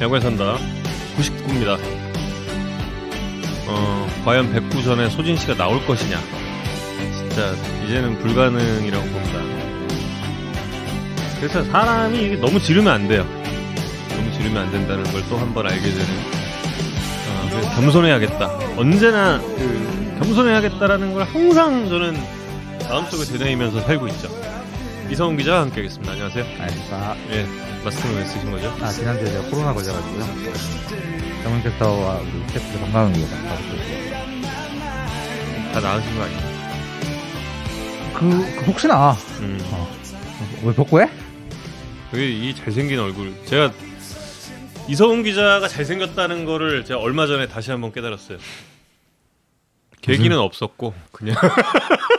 야구에 산다 99입니다. 어, 과연 100구 전에 소진 씨가 나올 것이냐? 진짜 이제는 불가능이라고 봅니다. 그래서 사람이 이게 너무 지르면 안 돼요. 너무 지르면 안 된다는 걸 또 한 번 알게 되는. 어, 겸손해야겠다. 언제나 그 겸손해야겠다라는 걸 항상 저는 마음속에 되뇌이면서 살고 있죠. 이성훈 기자와 함께하겠습니다. 안녕하세요. 알겠습니다. 예, 마스크는 왜 쓰신 거죠? 아, 지난주에 제가 코로나 걸려가지고요. 정원 캡터와 우리 캡터 건강을 위해서. 다 나으신 거 아니에요? 그, 그 혹시나, 음. 어, 왜 복구해? 그게 이 잘생긴 얼굴. 제가 이성훈 기자가 잘생겼다는 거를 제가 얼마 전에 다시 한번 깨달았어요. 계기는 없었고 그냥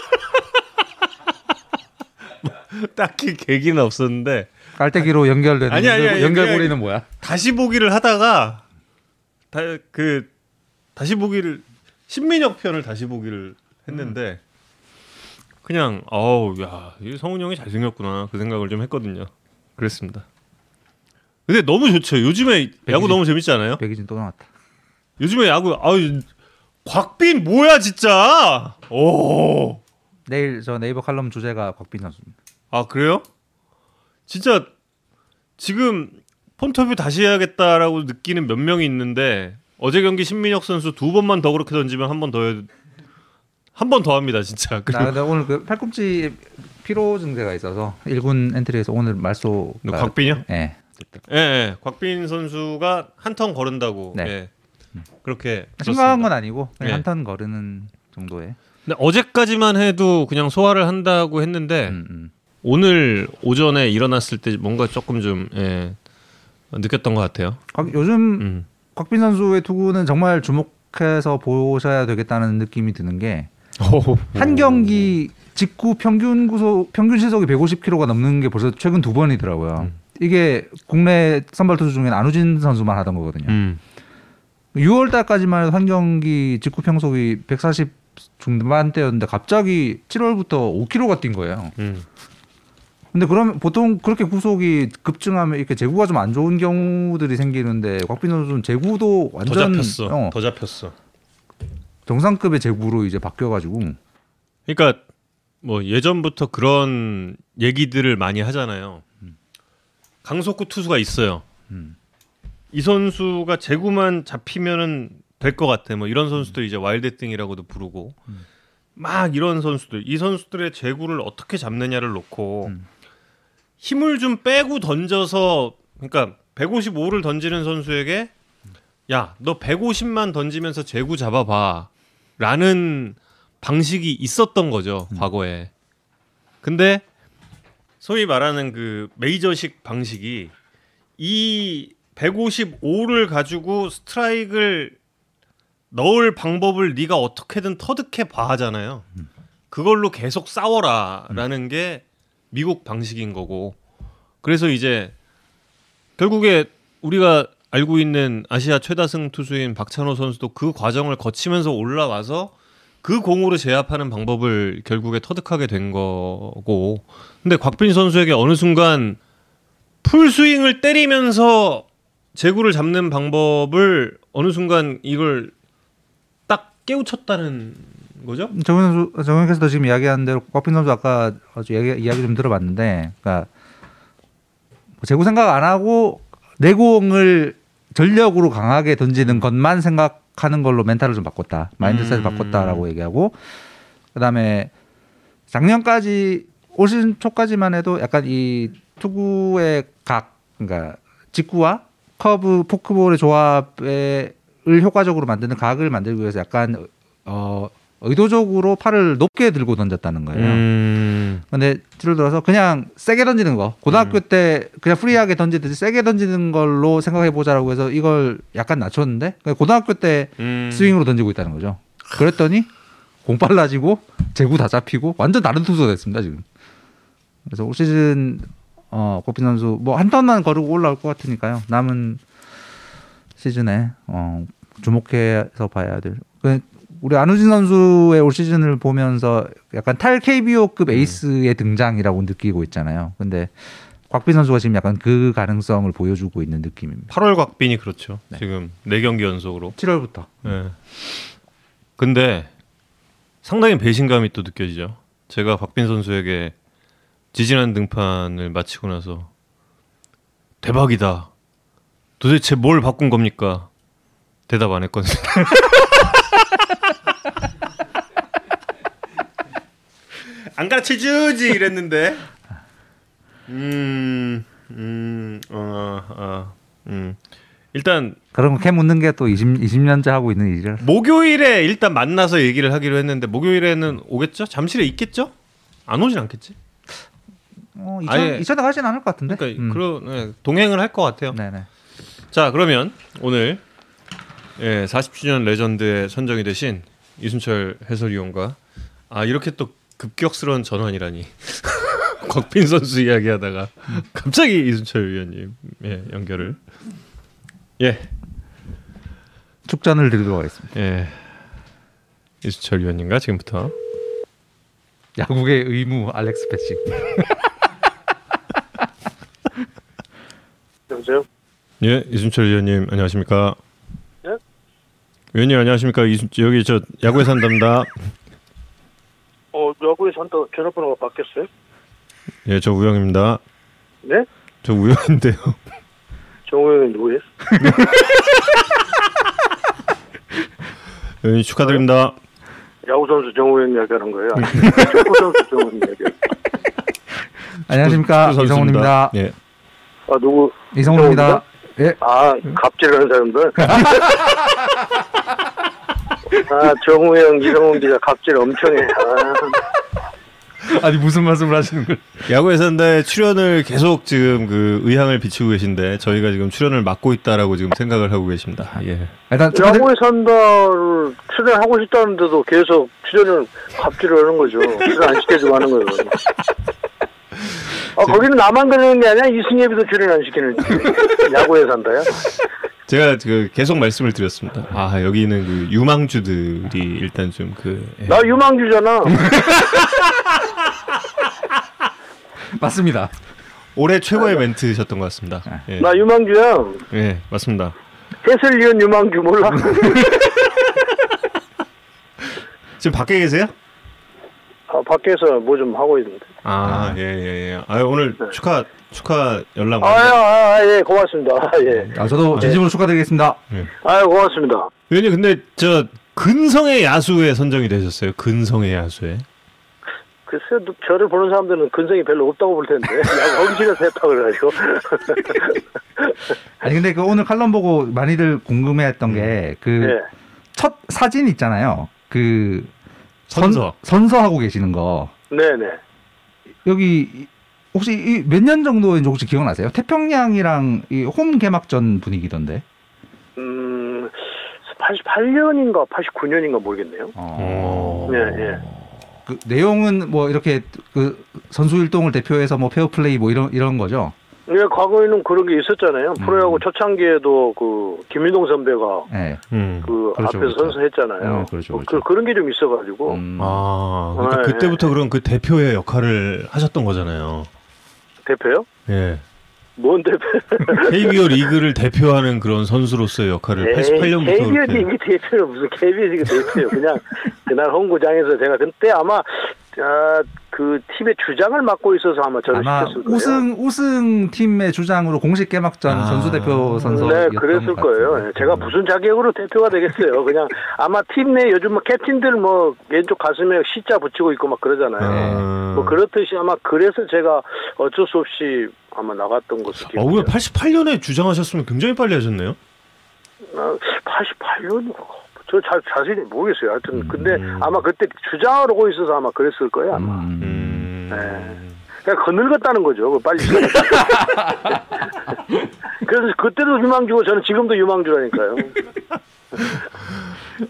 딱히 계기는 없었는데 깔때기로 연결되는 아니, 아니, 아니, 연결고리는 뭐야? 다시 보기를 하다가 다 그 다시 보기를 신민혁 편을 다시 보기를 했는데 그냥 어우 야이 성훈 형이 잘생겼구나 그 생각을 좀 했거든요. 그랬습니다. 근데 너무 좋죠. 요즘에 야구 백이지. 너무 재밌지 않아요? 백이진 또 나왔다. 요즘에 야구 아유 곽빈 뭐야 진짜. 오. 내일 저 네이버 칼럼 주제가 곽빈 선수입니다. 아 그래요? 진짜 지금 폰터뷰 다시 해야겠다라고 느끼는 몇 명이 있는데 어제 경기 신민혁 선수 두 번만 더 그렇게 던지면 한 번 더 한 번 더 합니다 진짜. 나 오늘 그 팔꿈치 피로 증세가 있어서 1군 엔트리에서 오늘 말소. 너 곽빈이요? 예. 예, 예, 곽빈 선수가 한턴 거른다고. 네. 예. 그렇게 심각한. 건 아니고 예. 한턴 거르는 정도의. 근데 어제까지만 해도 그냥 소화를 한다고 했는데 음, 음. 오늘 오전에 일어났을 때 뭔가 조금 좀 예, 느꼈던 것 같아요. 곽- 요즘 음. 곽빈 선수의 투구는 정말 주목해서 보셔야 되겠다는 느낌이 드는 게 한 경기 직구 평균 구속 평균 시속이 150km가 넘는 게 벌써 최근 두 번이더라고요. 음. 이게 국내 선발 투수 중에 안우진 선수만 하던 거거든요. 음. 6월 달까지만 해도 한 경기 직구 평속이 140 중반대였는데 갑자기 7월부터 5km가 뛴 거예요. 음. 근데 그러면 보통 그렇게 구속이 급증하면 이렇게 제구가 좀 안 좋은 경우들이 생기는데 곽빈 선수는 제구도 더 완전 잡혔어. 어, 더 잡혔어. 정상급의 제구로 이제 바뀌어가지고 그러니까 뭐 예전부터 그런 얘기들을 많이 하잖아요. 강속구 투수가 있어요. 음. 이 선수가 제구만 잡히면은 될 것 같아. 뭐 이런 선수들 이제 Wild Thing이라고도 부르고 음. 막 이런 선수들 이 선수들의 제구를 어떻게 잡느냐를 놓고 음. 힘을 좀 빼고 던져서 그러니까 155를 던지는 선수에게 야 너 150만 던지면서 제구 잡아 봐 라는 방식이 있었던 거죠 음. 과거에. 근데 소위 말하는 그 메이저식 방식이 이 155를 가지고 스트라이크를 넣을 방법을 네가 어떻게든 터득해 봐 하잖아요. 그걸로 계속 싸워라라는 게 미국 방식인 거고. 그래서 이제 결국에 우리가 알고 있는 아시아 최다승 투수인 박찬호 선수도 그 과정을 거치면서 올라와서 그 공으로 제압하는 방법을 결국에 터득하게 된 거고. 근데 곽빈 선수에게 어느 순간 풀 스윙을 때리면서 제구를 잡는 방법을 어느 순간 이걸 딱 깨우쳤다는 거죠? 정현 선수 정현 캐스터 지금 이야기한 대로 곽빈 선수 아까 아주 이야기, 이야기 좀 들어봤는데, 그러니까 뭐 제구 생각 안 하고 내공을 전력으로 강하게 던지는 것만 생각하는 걸로 멘탈을 좀 바꿨다, mindset을 음. 바꿨다라고 얘기하고, 그다음에 작년까지 올 시즌 초까지만 해도 약간 이 투구의 각, 그러니까 직구와 커브, 포크볼의 조합을 효과적으로 만드는 각을 만들기 위해서 약간 어 의도적으로 팔을 높게 들고 던졌다는 거예요. 음. 근데 예를 들어서 그냥 세게 던지는 거 고등학교 때 그냥 free하게 던지듯이 세게 던지는 걸로 생각해 보자라고 해서 이걸 약간 낮췄는데 고등학교 때 음. 스윙으로 던지고 있다는 거죠. 그랬더니 공 빨라지고 제구 다 잡히고 완전 다른 투수가 됐습니다 지금. 그래서 올 시즌 어 고핀 선수 뭐 한 턴만 거르고 올라올 것 같으니까요. 남은 시즌에 어 주목해서 봐야 될. 그 우리 안우진 선수의 올 시즌을 보면서 약간 탈 KBO급 에이스의 등장이라고 느끼고 있잖아요. 근데 곽빈 선수가 지금 약간 그 가능성을 보여주고 있는 느낌입니다. 8월 곽빈이 그렇죠. 네. 지금 네 경기 연속으로. 7월부터. 예. 근데 상당히 배신감이 또 느껴지죠. 제가 곽빈 선수에게 지지난 등판을 마치고 나서 대박이다. 도대체 뭘 바꾼 겁니까? 대답 안 했거든요. 안 가르쳐 주지 이랬는데. 음, 음, 어, 어, 음. 일단 그런 거캐 묻는 게 또 20, 20년째 하고 있는 일이라. 목요일에 일단 만나서 얘기를 하기로 했는데 목요일에는 오겠죠? 잠실에 있겠죠? 안 오진 않겠지? 어, 아예- 2000, 2000에 가진 않을 것 같은데. 그러니까 음. 그런 네, 동행을 할 것 같아요. 네네. 자 그러면 오늘 예, 40주년 레전드에 선정이 되신 이순철 해설위원과 아 이렇게 또 급격스러운 전환이라니 곽빈 선수 이야기하다가 갑자기 이순철 위원님 예, 연결을 예, 축전을 드리도록 하겠습니다. 예. 이순철 위원님과 지금부터 야구의 의무 알렉스 패치. 여보세요? 예, 이순철 위원님 안녕하십니까? 예? 위원님 안녕하십니까? 이순 여기 저 야구에 산답니다. 어, 야구에 산다 전화번호가 바뀌었어요? 예, 저 우영입니다. 네? 저 우영인데요. 정우영이 누구예요? 위원님 축하드립니다. 야구 선수 정우영 이야기하는 거예요? 축구 선수 정우영 이야기해요? 안녕하십니까 축구 이성훈입니다. 예. 아, 누구? 이성훈입니다. 예. 아, 갑질하는 사람들? 아, 정우영, 이성훈 기자 갑질 엄청 해. 아, 아니 무슨 말씀을 하시는 거예요? 야구에 산다에 출연을 계속 지금 그 의향을 비추고 계신데 저희가 지금 출연을 막고 있다라고 지금 생각을 하고 계십니다. 예. 일단. 야구에 산다를 출연하고 싶다는데도 계속 출연을 갑질을 하는 거죠. 출연 안 시켜주고 하는 거예요. 아, 거기는 나만 그러는 게 아니라 이승엽이도 출연 안 시키는 야구에 산다요? 제가 그 계속 말씀을 드렸습니다. 아 여기는 그 유망주들이 일단 좀그 예. 나 유망주잖아. 맞습니다. 올해 최고의 멘트셨던 것 같습니다. 예. 나 유망주야. 예, 맞습니다. 해설위원 유망주 몰라? 지금 밖에 계세요? 아, 밖에서 뭐 좀 하고 있는데. 아, 예, 예, 예. 아, 오늘 축하 축하 연락 아, 많이. 아, 아, 예, 고맙습니다. 아, 예. 아, 저도 진심으로 축하드리겠습니다. 아, 고맙습니다. 위원님 근데 저 근성의 야수에 선정이 되셨어요. 근성의 야수에. 글쎄, 도 저를 보는 사람들은 근성이 별로 없다고 볼 텐데. 야구 험지에서 했다 그래가지고. 아니 근데 그 오늘 칼럼 보고 많이들 궁금해 했던 게그첫 예. 사진 있잖아요. 그 선- 선서. 선서하고 계시는 거 네네. 여기 이- 혹시 몇년 정도인지 혹시 기억나세요? 태평양이랑 이 홈 개막전 분위기던데. 음, 88년인가 89년인가 모르겠네요. 어. 예, 예. 그 내용은 뭐 이렇게 그 선수 일동을 대표해서 뭐 페어플레이 뭐 이런 이런 거죠. 예, 과거에는 그런 게 있었잖아요. 음. 프로야구 초창기에도 그 김민동 선배가 네. 음. 그 그렇죠, 앞에서 그렇죠. 선수했잖아요. 네, 그렇죠, 그. 그런 게 좀 있어가지고 음. 아, 그러니까 네, 그때부터 그런 그 대표의 역할을 하셨던 거잖아요. 대표요? 예. 뭔 대표? KBO 리그를 대표하는 그런 선수로서의 역할을 88년부터 KBO. 리그 대표는 무슨 KBO 리그 대표요? 그냥 그날 홈구장에서 제가 그때 아마 아, 그 팀의 주장을 맡고 있어서 아마 저를 아마 시켰을 거예요. 우승 우승 팀의 주장으로 공식 개막전 아. 선수 대표 선서 네, 그랬을 거예요. 예, 제가 무슨 자격으로 대표가 되겠어요. 그냥 아마 팀 내 요즘 뭐 캡틴들 뭐 왼쪽 가슴에 C자 붙이고 있고 막 그러잖아요. 아. 뭐 그렇듯이 아마 그래서 제가 어쩔 수 없이 아마 나갔던 것으로 어, 왜 기억해요. 88년에 주장하셨으면 굉장히 빨리 하셨네요. 88년 저잘 자세히 모르겠어요. 하여튼 근데 음. 아마 그때 주장을 하고 있어서 아마 그랬을 거예요. 아마. 음. 네. 그냥 거늙었다는 거죠. 그 빨리. 그래서 그때도 유망주고 저는 지금도 유망주라니까요.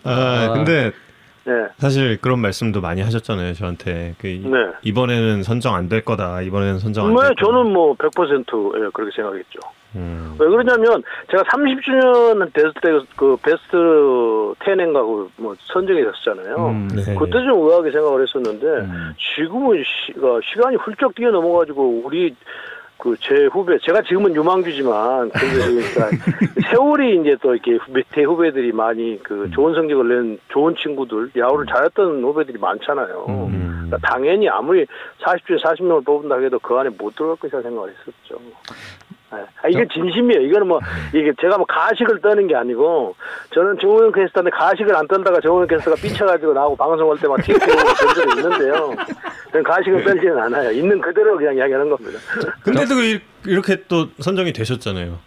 아, 근데 네. 사실 그런 말씀도 많이 하셨잖아요, 저한테. 그 이- 네. 이번에는 선정 안 될 거다. 이번에는 선정 안 네, 될 거다. 저는 뭐 100% 예, 그렇게 생각했죠. 음. 왜 그러냐면 제가 30주년 됐을 때 그 베스트 10인가 그뭐 선정이 됐었잖아요. 음. 네. 그때 좀 의아하게 생각을 했었는데 음. 지금은 시, 가 시간이 훌쩍 뛰어 넘어가지고 우리 그 제 후배 제가 지금은 유망주지만 그러니까 세월이 이제 또 이렇게 밑에 후배들이 많이 그 좋은 성적을 낸 좋은 친구들 야구를 잘했던 후배들이 많잖아요. 음. 그러니까 당연히 아무리 40주 40명을 뽑는다 해도 그 안에 못 들어갈 것이라 생각을 했었죠. 네. 아, 이게 진심이에요. 이거는 뭐 이게 제가 뭐 가식을 떠는 게 아니고 저는 정우영 캐스터인데 가식을 안 떨다가 정우영 캐스터가 삐쳐가지고 나하고 방송할 때막 튀고 그런 적이 있는데요. 저는 가식을 떨지는 않아요. 있는 그대로 그냥 이야기하는 겁니다. 근데도 이- 이렇게 또 선정이 되셨잖아요.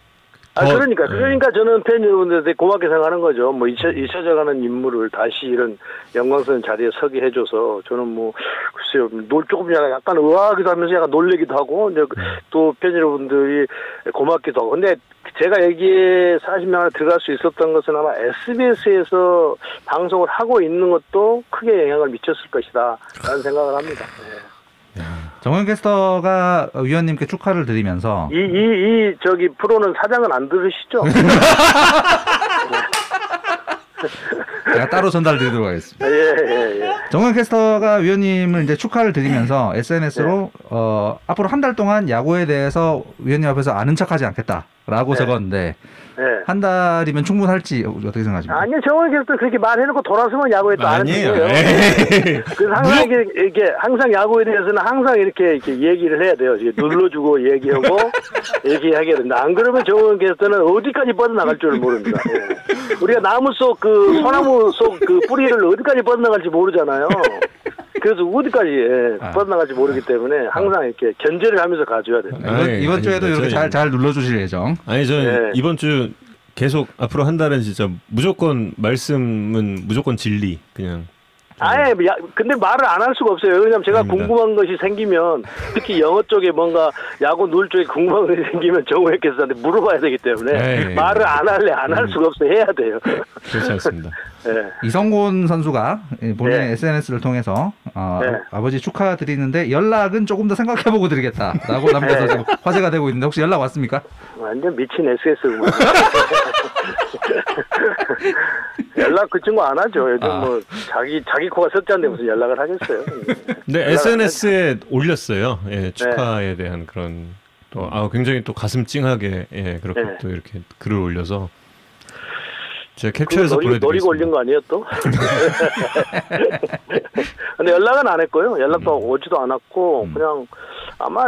아 더- 그러니까 네. 그러니까 저는 팬 여러분들한테 고맙게 생각하는 거죠. 뭐 잊혀, 잊혀져가는 인물을 다시 이런 영광스러운 자리에 서게 해줘서 저는 뭐 글쎄요 놀 조금 약간 의아하기도 하면서 약간 놀래기도 하고 이제 네. 또팬 여러분들이 고맙기도 하고 근데 제가 여기에 40명 안에 들어갈 수 있었던 것은 아마 SBS에서 방송을 하고 있는 것도 크게 영향을 미쳤을 것이다 라는 생각을 합니다. 네. 정현 캐스터가 위원님께 축하를 드리면서 이, 이, 이, 저기, 프로는 사장은 안 들으시죠? 제가 따로 전달드리도록 하겠습니다. 예, 예, 예. 정현 캐스터가 위원님을 이제 축하를 드리면서 SNS로 네. 어, 앞으로 한 달 동안 야구에 대해서 위원님 앞에서 아는 척하지 않겠다라고 네. 적었는데 예. 한 달이면 충분할지 어떻게 생각하십니까? 아니요, 정원 캐스터 그렇게 말해놓고 돌아서면 야구에 또 아는 아니에요. 에이. 그래서 항상 이렇게, 이렇게, 항상 야구에 대해서는 항상 이렇게, 이렇게 얘기를 해야 돼요. 이렇게 눌러주고 얘기하고, 이렇게 하게 된다. 안 그러면 정원 캐스터는 어디까지 뻗어나갈 줄을 모릅니다. 예. 우리가 나무 속 그, 소나무 속 그 뿌리를 어디까지 뻗어나갈지 모르잖아요. 그래서 어디까지, 예, 아. 뻗어나갈지 모르기 때문에 항상 이렇게 견제를 하면서 가줘야 돼요. 이번, 아이, 이번 주에도 아닙니다. 이렇게 저희- 잘, 잘 눌러주실 예정. 아니 저는 네. 이번 주 계속 앞으로 한 달은 진짜 무조건 말씀은 무조건 진리 그냥 아예 야, 근데 말을 안 할 수가 없어요. 왜냐면 제가 아닙니다. 궁금한 것이 생기면 특히 영어 쪽에 뭔가 야구 놀 쪽에 궁금한 것이 생기면 정우혁 캐스터한테 물어봐야 되기 때문에 에이. 말을 안 할래 안할 음. 수가 없어 해야 돼요. 그렇지 않습니다. 예. 이성곤 선수가 본인의 네. SNS를 통해서 어, 네. 아버지 축하드리는데 연락은 조금 더 생각해보고 드리겠다라고 남겨서 네. 지금 화제가 되고 있는데 혹시 연락 왔습니까? 완전 미친 SS구만. 연락 그 친구 안 하죠. 요즘 아. 뭐 자기 자기 코가 석자인데 무슨 연락을 하겠어요. 연락 안 SNS에 올렸어요. 예, 축하에 대한 그런 또 아, 굉장히 또 가슴 찡하게 예, 그렇게 네. 또 이렇게 글을 올려서 제가 캡처해서 노리, 노리고 올린 보내드리겠습니다. 거 아니에요 또? 근데 연락은 안 했고요. 연락도 오지도 않았고 음. 그냥 아마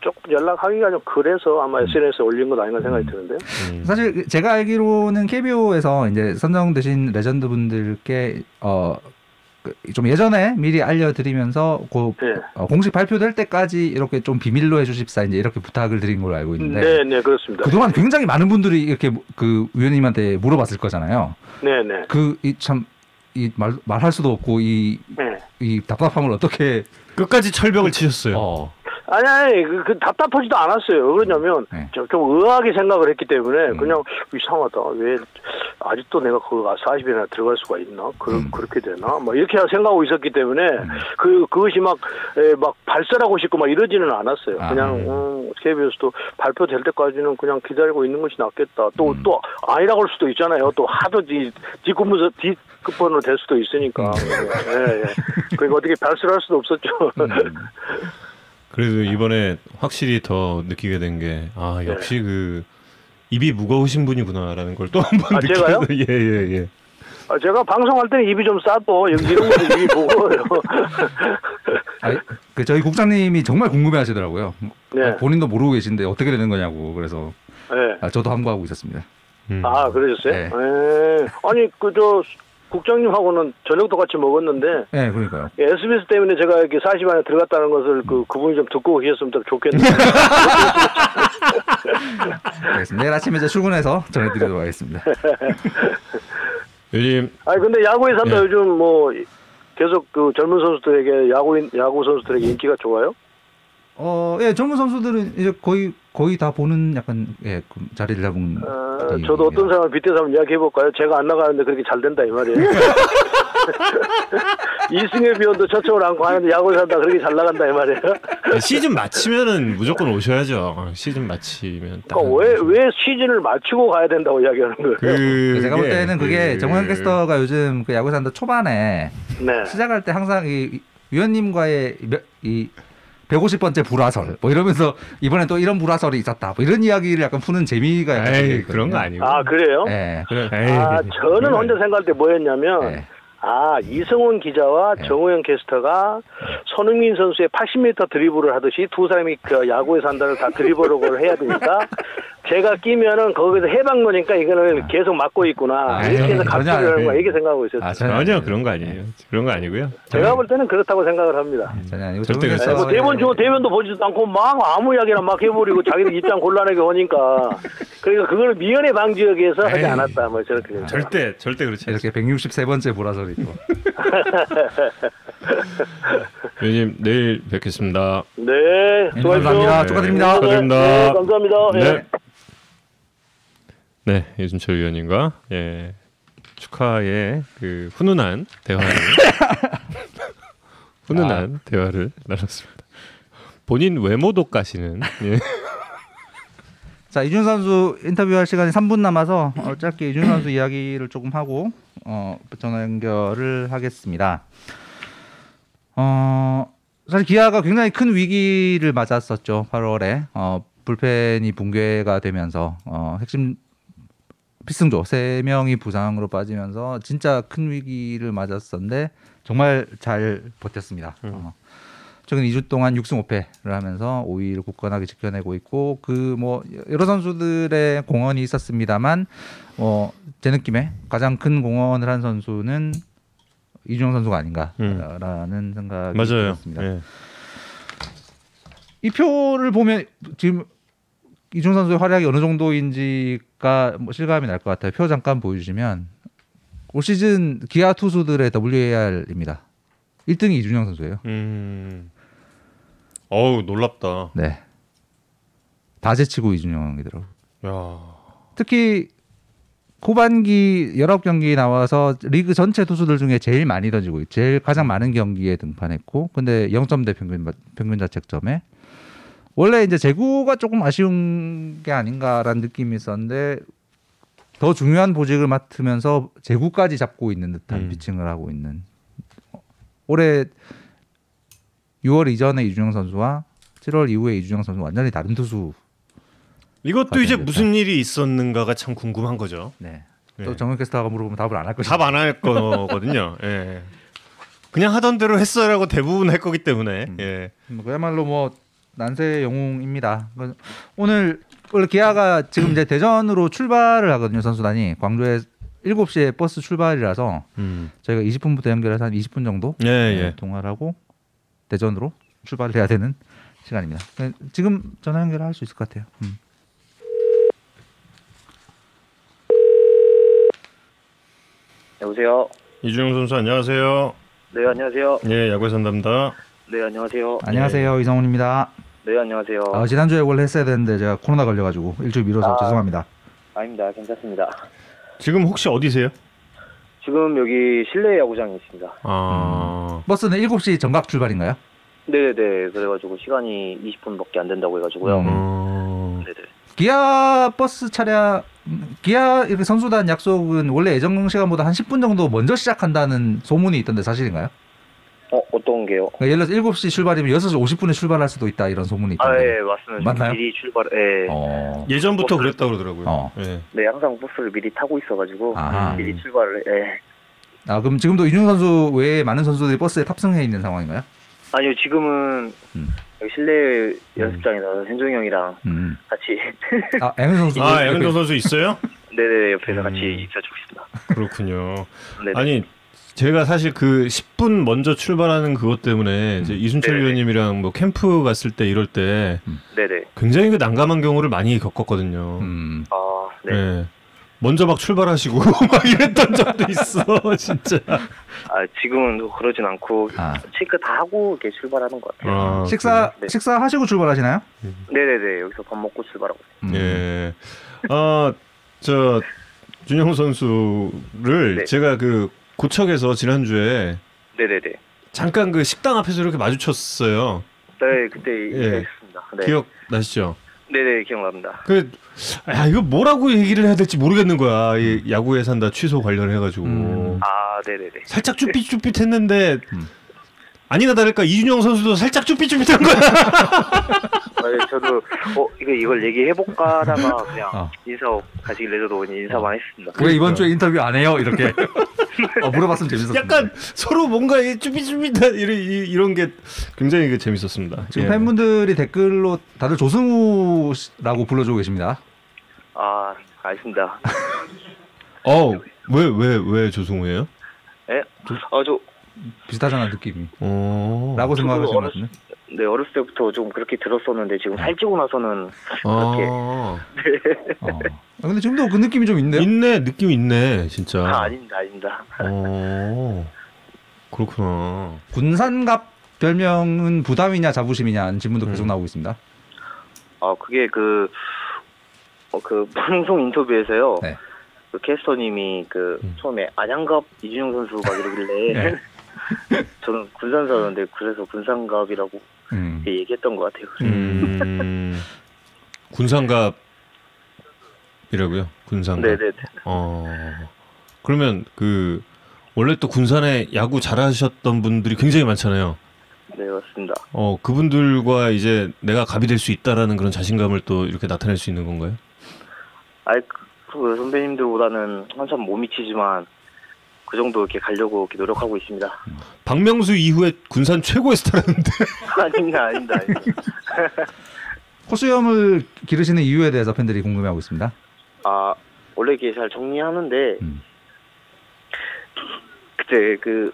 조금 연락하기가 좀 그래서 아마 SNS에 올린 것 아닌가 생각이 드는데요. 음. 사실 제가 알기로는 KBO에서 이제 선정되신 레전드 분들께 어. 그좀 예전에 미리 알려드리면서 그 네. 어, 공식 발표될 때까지 이렇게 좀 비밀로 해주십사 이제 이렇게 부탁을 드린 걸로 알고 있는데 네, 네, 그렇습니다. 그동안 굉장히 많은 분들이 이렇게 그 위원님한테 물어봤을 거잖아요. 네, 네. 그이참이 말 말할 수도 없고 이이 네. 답답함을 어떻게 끝까지 철벽을 치셨어요. 어, 아니, 아니, 그, 그 답답하지도 않았어요. 왜냐면, 네. 좀, 좀 의아하게 생각을 했기 때문에, 음. 그냥 이상하다. 왜, 아직도 내가 그 40일이나 들어갈 수가 있나? 그, 음. 그렇게 되나? 뭐, 이렇게 생각하고 있었기 때문에, 그, 그것이 막, 에, 막 발설하고 싶고 막 이러지는 않았어요. 아, 그냥, 음. 음, KBS도 발표될 때까지는 그냥 기다리고 있는 것이 낫겠다. 또, 음. 또, 아니라고 할 수도 있잖아요. 또 하도 뒷, 뒷급무서, 뒷급번으로 될 수도 있으니까. 예, 예. 그러니까 어떻게 발설할 수도 없었죠. 음. 그래도 이번에 확실히 더 느끼게 된 게아 네. 역시 그 입이 무거우신 분이구나라는 걸 또 한번 아, 제가요? 예예 예. 아, 제가 방송할 때는 입이 좀 싸도 여기 이런 것도 입이 무거워요. 아니, 그 저희 국장님이 정말 궁금해하시더라고요. 네. 본인도 모르고 계신데 어떻게 되는 거냐고 그래서 네. 아, 저도 함구하고 있었습니다. 음. 아, 그러셨어요? 네. 네. 아니, 그, 저, 국장님하고는 저녁도 같이 먹었는데, 네, 그러니까요. SBS 때문에 제가 이렇게 40 안에 들어갔다는 것을 그, 그분이 좀 듣고 계셨으면 더 좋겠네요. 알겠습니다. 내일 아침에 이제 출근해서 전해드리도록 하겠습니다. 요즘 아니, 근데 야구에 산다 네. 요즘 뭐, 계속 그 젊은 선수들에게, 야구인, 야구 선수들에게 인기가 좋아요? 어, 예, 젊은 선수들은 이제 거의 거의 다 보는 약간 예, 그 자리를 잡은. 어, 예, 저도 어떤 사람을 빗대서 한번 이야기해 볼까요? 제가 안 나가는데 그렇게 잘 된다, 이 말이에요. 이승엽 위원도 초청을 안고 하는데 야구에 산다 그렇게 잘 나간다, 이 말이에요. 시즌 마치면은 무조건 오셔야죠. 시즌 마치면 딱. 그러니까 왜, 왜 시즌을 마치고 가야 된다고 이야기하는 거예요? 그 제가 볼 때는 그게 그- 정우영 캐스터가 요즘 그 야구 산다 초반에 네. 시작할 때 항상 이 위원님과의 몇- 이 150번째 불화설 뭐 이러면서 이번에 또 이런 불화설이 있었다. 뭐 이런 이야기를 약간 푸는 재미가 약간 에이. 그런 거 아니고. 아 그래요? 예. 그래. 에이, 아 저는 그건 혼자 생각할 때 뭐였냐면 예. 아 이승훈 기자와 네. 정우영 캐스터가 손흥민 선수의 80m 드리블을 하듯이 두 사람이 그 야구에서 한다를 다 드리블을 해야 되니까 제가 끼면은 거기서 해방노니까 이거는 계속 막고 있구나 아, 이렇게 해서 전혀 하는 거 이렇게 생각하고 있었어요. 아, 전혀. 그런 거 아니에요. 그런 거 아니고요. 제가 볼 때는 그렇다고 생각을 합니다. 전혀 아니고 절대 네, 뭐 대본 주고 대변도 보지도 않고 막 아무 이야기나 막 해버리고 자기들 입장 곤란하게 오니까 그러니까 그걸 미연에 방지하기 위해서 하지. 않았다 뭐 저렇게 생각해요. 절대 절대 그렇지 않습니다. 이렇게 163번째 불화설이 또. 위원님 내일 뵙겠습니다. 네. 감사합니다. 네. 축하드립니다. 축하드립니다. 네, 감사합니다. 네. 네. 네, 유준철 위원님과 예, 축하의 그 훈훈한 대화를 훈훈한 대화를 나눴습니다. 본인 외모도 까시는 예. 자 이준 선수 인터뷰할 시간이 3분 남아서 어, 짧게 이준 선수 이야기를 조금 하고 어, 전화 연결을 하겠습니다. 어, 사실 기아가 굉장히 큰 위기를 맞았었죠. 8월에 어, 불펜이 붕괴가 되면서 어, 핵심 필승조 세 명이 부상으로 빠지면서 진짜 큰 위기를 맞았었는데 정말 잘 버텼습니다. 어. 최근 2주 동안 6승 5패를 하면서 5위를 굳건하게 지켜내고 있고 그 뭐 여러 선수들의 공헌이 있었습니다만 뭐제 느낌에 가장 큰 공헌을 한 선수는 이준영 선수가 아닌가라는 생각이 맞아요. 들었습니다. 예. 이 표를 보면 지금 이준 선수의 활약이 어느 정도인지 가뭐 실감이 날 것 같아요. 표 잠깐 보여주시면 올 시즌 기아 투수들의 WAR입니다. 1등이 이준영 선수예요. 음. 어우 놀랍다. 네. 다 제치고 이준영이더라고. 요 야. 특히 후반기 19경기 나와서 리그 전체 투수들 중에 제일 많이 던지고 제일 가장 많은 경기에 등판했고 근데 0점대 평균 평균 자책점에 원래 이제 제구가 조금 아쉬운 게 아닌가라는 느낌이 있었는데 더 중요한 보직을 맡으면서 제구까지 잡고 있는 듯한 음. 피칭을 하고 있는 올해 6월 이전에 이준영 선수와 7월 이후에 이준영 선수 완전히 다른 투수. 이것도 이제. 무슨 일이 있었는가가 참 궁금한 거죠. 네. 네. 또 정현 캐스터가 물어보면 답을 안할 것이다. 답안 할 거거든요. 예. 그냥 하던 대로 했어라고 대부분 할 거기 때문에 음. 예. 뭐 그야말로 뭐 난세 영웅입니다. 그 오늘 원래 기아가 지금 이제 대전으로 출발을 하거든요 선수단이 광주에 7시에 버스 출발이라서 음. 저희가 20분부터 연결해서 한 20분 정도 예, 네, 예. 통화를 하고 대전으로 출발을 해야 되는 시간입니다. 네, 지금 전화 연결할 수 있을 것 같아요. 음. 여보세요. 이준영 선수 안녕하세요. 네 안녕하세요. 예, 야구에 산답니다. 네 안녕하세요. 안녕하세요 이성훈입니다. 네 안녕하세요. 아, 지난주에 원래 했어야 되는데 제가 코로나 걸려가지고 일주일 미뤄서 아. 죄송합니다. 아닙니다. 괜찮습니다. 지금 혹시 어디세요? 지금 여기 실내 야구장에 있습니다. 아. 버스는 7시 정각 출발인가요? 네네네. 그래가지고 시간이 20분밖에 안 된다고 해가지고요. 음. 어. 네네. 기아 버스 차량 기아 이렇게 선수단 약속은 원래 예정 시간보다 한 10분 정도 먼저 시작한다는 소문이 있던데 사실인가요? 어 어떤 게요? 그러니까 예를 들어서 7시 출발이면 6시 50분에 출발할 수도 있다 이런 소문이 있던데. 아 예 맞습니다. 맞나요? 미리 출발. 예. 어. 예전부터 그랬다 그러더라고요. 어. 예. 네 항상 버스를 미리 타고 있어가지고 아하. 미리 출발을. 예. 아 그럼 지금도 이준 선수 외에 많은 선수들이 버스에 탑승해 있는 상황인가요? 아니요 지금은 음. 여기 실내 연습장에서 현종이 형이랑 음. 같이 아 앵은 선수. 아, 양현종 선수 있어요? 네네 옆에서 음. 같이 있어주고 있습니다. 그렇군요. 네네. 아니 제가 사실 그 10분 먼저 출발하는 그것 때문에 이제 이순철 네네. 위원님이랑 뭐 캠프 갔을 때 이럴 때 네네. 굉장히 그 난감한 경우를 많이 겪었거든요. 음. 아 네. 예. 먼저 막 출발하시고 막 이랬던 적도 있어, 진짜. 아 지금은 또 그러진 않고 아. 체크 다 하고 이렇게 출발하는 것 같아요. 아, 식사 네. 식사 하시고 출발하시나요? 네네네 여기서 밥 먹고 출발하고 음. 예. 아, 저 준영 선수를 네. 제가 그 고척에서 지난주에 네네네 잠깐 그 식당 앞에서 이렇게 마주쳤어요. 네 그때 예. 있었습니다 네. 기억 나시죠? 네네 기억납니다 그, 아, 이거 뭐라고 얘기를 해야 될지 모르겠는 거야. 이 야구에 산다 취소 관련해가지고. 음. 아 네네네 살짝 쭈삣쭈삣했는데, 음. 아니나 다를까 이준영 선수도 살짝 쭈삣쭈삣한 거야. 아, 저도 어 이거 이걸 얘기해 볼까 하다가 그냥 어. 인사 가시길 내줘도 인사만 했습니다. 왜 이번 주에 인터뷰 안 해요? 이렇게 어, 물어봤으면 재밌었을 약간. 서로 뭔가 이 쭈삣쭈삣한 이런 이- 이런 게 굉장히 그 재밌었습니다. 지금 예. 팬분들이 댓글로 다들 조승우라고 불러주고 계십니다. 아 알겠습니다. 어왜왜 왜 조승우예요? 예? 아저 비슷하잖아 느낌이. 어. 라고 생각하시는 것 같은데. 네 어렸을 때부터 좀 그렇게 들었었는데 지금 살찌고 나서는 아, 어. 아, 근데 지금도 그 느낌이 좀 있네요. 있네 느낌 있네 진짜. 아 아닙니다 아닙니다. 어 그렇구나. 군산갑 별명은 부담이냐 자부심이냐 하는 질문도 계속 음. 나오고 있습니다. 아 그게 그, 어, 그 방송 인터뷰에서요. 네. 그 캐스터님이 그 음. 처음에 안양갑 이준용 선수 막 이러길래 네. 저는 군산 사는데 그래서 군산갑이라고 음. 얘기했던 것 같아요. 음, 군산갑이라고요? 군산갑. 네네네. 어 그러면 그 원래 또 군산에 야구 잘하셨던 분들이 굉장히 많잖아요. 네 맞습니다. 어 그분들과 이제 내가 갑이 될 수 있다라는 그런 자신감을 또 이렇게 나타낼 수 있는 건가요? 아이 그, 그 선배님들보다는 한참 못 미치지만 그 정도 이렇게 가려고 이렇게 노력하고 있습니다. 박명수 이후에 군산 최고의 스타라는데. 아닙니다 아닙니다. 아닙니다. 코수염을 기르시는 이유에 대해서 팬들이 궁금해하고 있습니다. 아 원래 이게 잘 정리하는데 음. 그때 그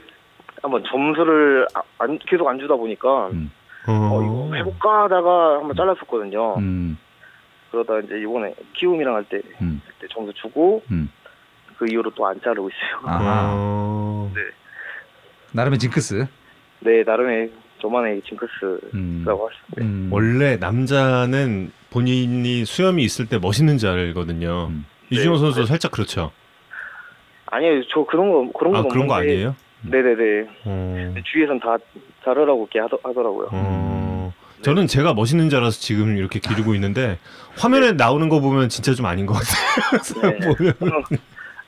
한번 점수를 아- 안, 계속 안 주다 보니까 음. 어, 이거 해볼까 하다가 한번 잘랐었거든요. 음. 그러다 이제 이번에 키움이랑 할때 음. 그때 점수 주고 음. 그 이후로 또 안 자르고 있어요. 아하. 어... 네. 나름의 징크스. 네 나름의 저만의 징크스라고 음. 할수 있어요. 음. 원래 남자는 본인이 수염이 있을 때 멋있는 줄 알거든요. 음. 이준호 네. 선수 살짝 그렇죠. 아니에요 저 그런 거 그런 거 아 그런 거 아니에요? 네네네 어... 주위에선 다 자르라고 이렇게 하더, 하더라고요. 어... 저는 제가 멋있는 줄 알아서 지금 이렇게 기르고 있는데 화면에 나오는 거 보면 진짜 좀 아닌 것 같아요. 네. 보면.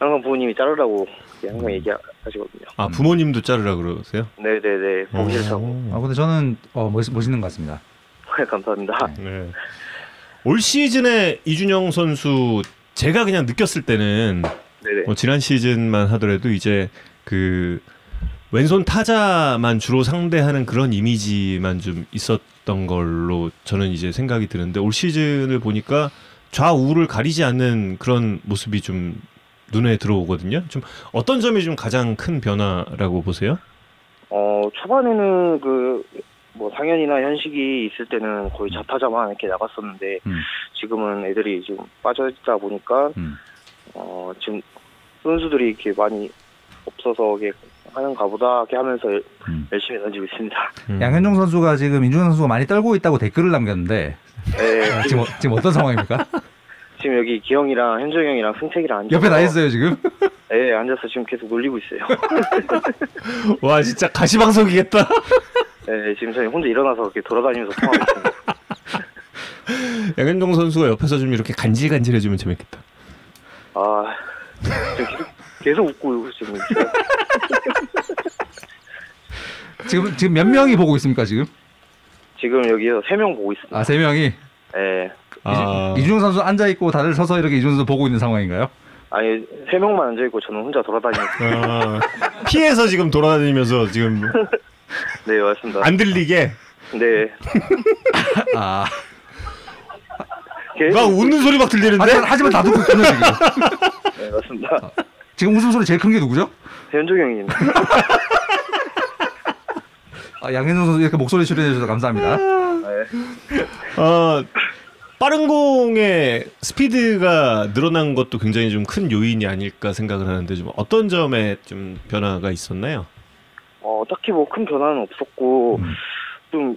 항상, 부모님이 자르라고 항상 얘기하시거든요. 아 부모님도 자르라 그러세요? 네네네 보기 싫다고 아 근데 저는 어, 멋, 멋있는 것 같습니다. 감사합니다. 네. 올 시즌에 이준영 선수 제가 그냥 느꼈을 때는 뭐 지난 시즌만 하더라도 이제 그 왼손 타자만 주로 상대하는 그런 이미지만 좀 있었던 걸로 저는 이제 생각이 드는데 올 시즌을 보니까 좌우를 가리지 않는 그런 모습이 좀 눈에 들어오거든요. 좀 어떤 점이 좀 가장 큰 변화라고 보세요? 어 초반에는 그 뭐 상현이나 현식이 있을 때는 거의 자타자만 이렇게 나갔었는데 음. 지금은 애들이 지금 빠져 있다 보니까 음. 어 지금 선수들이 이렇게 많이 없어서 이게 하는가 보다 이렇게 하면서 열- 음. 열심히 던지고 있습니다. 음. 양현종 선수가 지금 인준영 선수가 많이 떨고 있다고 댓글을 남겼는데 네, 지금 어- 지금 어떤 상황입니까? 지금 여기 기영이랑 현정이 형이랑 승택이랑 앉아서 옆에 나 있어요 지금. 네, 앉아서 지금 계속 놀리고 있어요. 와 진짜 가시방석이겠다. 네, 지금 저희 혼자 일어나서 이렇게 돌아다니면서 통화하고 있습니다. 양현종 선수가 옆에서 좀 이렇게 간질간질해주면 재밌겠다. 아, 지금 계속, 계속 웃고 지금. 지금 지금 몇 명이 보고 있습니까 지금? 지금 여기서 세 명 보고 있습니다. 아세 명이. 네. 아, 이준영 선수 앉아 있고 다들 서서 이렇게 이준영 선수 보고 있는 상황인가요? 아니 세 명만 앉아 있고 저는 혼자 돌아다니고. 아, 피해서 지금 돌아다니면서 지금 네, 맞습니다. 안 들리게 네. 아막 웃는 소리 막 들리는데 하지만, 하지만 다 듣고 있군요 지금. 네, 맞습니다. 지금 웃음 소리 제일 큰 게 누구죠? 현종 형님. 아, 양현종 선수 이렇게 목소리 출연해 주셔서 감사합니다. 네. 어, 빠른 공의 스피드가 늘어난 것도 굉장히 좀 큰 요인이 아닐까 생각을 하는데 좀 어떤 점에 좀 변화가 있었나요? 어, 딱히 뭐 큰 변화는 없었고 음. 좀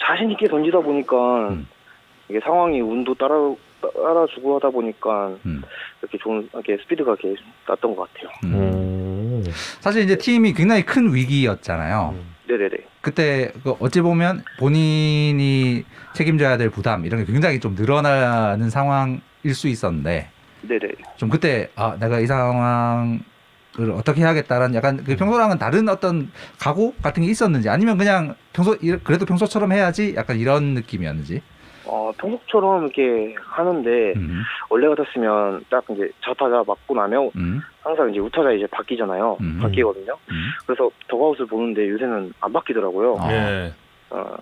자신 있게 던지다 보니까 음. 이게 상황이 운도 따라 따라주고 하다 보니까 음. 이렇게 좋은 이렇게 스피드가 이렇게 났던 것 같아요. 음. 사실 이제 팀이 굉장히 큰 위기였잖아요. 네네네. 그때 그 어찌 보면 본인이 책임져야 될 부담 이런 게 굉장히 좀 늘어나는 상황일 수 있었는데 네네. 좀 그때 아 내가 이 상황 을 어떻게 해야겠다라는 약간 그 평소랑은 다른 어떤 각오 같은 게 있었는지 아니면 그냥 평소 이- 그래도 평소처럼 해야지 약간 이런 느낌이었는지. 어, 평소처럼 이렇게 하는데 음, 원래 같았으면 딱 이제 좌타자 맞고 나면 음, 항상 이제 우타자 이제 바뀌잖아요. 음. 바뀌거든요. 음. 그래서 더가웃을 보는데 요새는 안 바뀌더라고요. 아. 예. 어,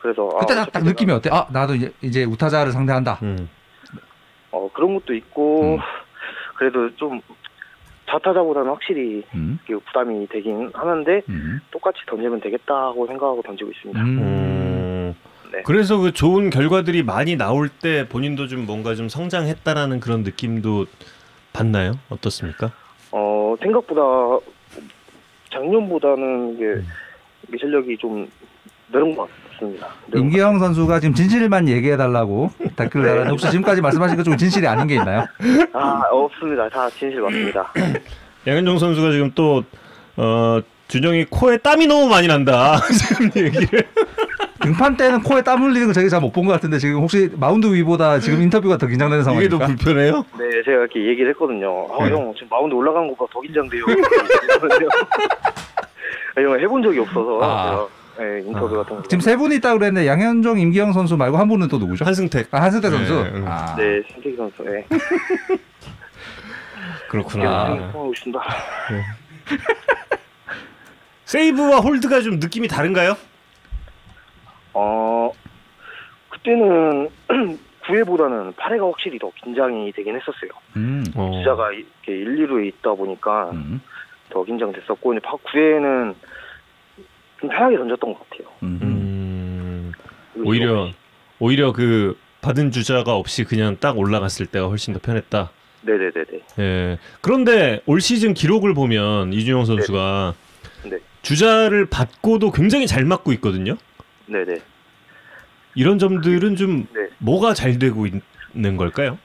그래서 아, 그때 딱, 어차피 딱 내가- 느낌이 어때? 아 나도 이제, 이제 우타자를 상대한다. 음. 어, 그런 것도 있고 음. 그래도 좀 좌타자보다는 확실히 음, 부담이 되긴 하는데 음, 똑같이 던지면 되겠다고 생각하고 던지고 있습니다. 네. 그래서 그 좋은 결과들이 많이 나올 때 본인도 좀 뭔가 좀 성장했다라는 그런 느낌도 받나요? 어떻습니까? 어, 생각보다 작년보다는 이게, 음. 실력이 좀 늘은 것 같습니다. 임기영 선수가 지금 진실만 얘기해 달라고 댓글을 달았는데 혹시 지금까지 말씀하신 것 중에 진실이 아닌 게 있나요? 아, 없습니다. 다 진실 맞습니다. 양현종 선수가 지금 또 어, 준영이 코에 땀이 너무 많이 난다. 지금 얘기를. 등판 때는 코에 땀 흘리는 거 저희 잘못 본 것 같은데 지금 혹시 마운드 위보다 지금 인터뷰가 더 긴장되는 이게 더 상황입니까? 불편해요? 네, 제가 이렇게 얘기를 했거든요. 아, 네. 형, 지금 마운드 올라가는 것보다 더 긴장돼요. 아, 형, 해본 적이 없어서. 아. 네, 인터뷰 같은 거. 지금 세 분이 있다고 그랬는데 양현종, 임기영 선수 말고 한 분은 또 누구죠? 한승택. 아, 한승태 네, 선수. 응. 아, 네, 신태기 선수. 네. 그렇구나. 있습니다. 세이브와 홀드가 좀 느낌이 다른가요? 어, 그때는 9회보다는 8회가 확실히 더 긴장이 되긴 했었어요. 음, 어. 주자가 이렇게 1, 2루에 있다 보니까 음, 더 긴장됐었고, 근데 9회는 좀 편하게 던졌던 것 같아요. 음. 음, 오히려 오히려 그 받은 주자가 없이 그냥 딱 올라갔을 때가 훨씬 더 편했다. 네네네네. 예. 그런데 올 시즌 기록을 보면 이준영 선수가 네. 주자를 받고도 굉장히 잘 맞고 있거든요. 네네. 이런 점들은 좀 네. 뭐가 잘 되고 있는 걸까요?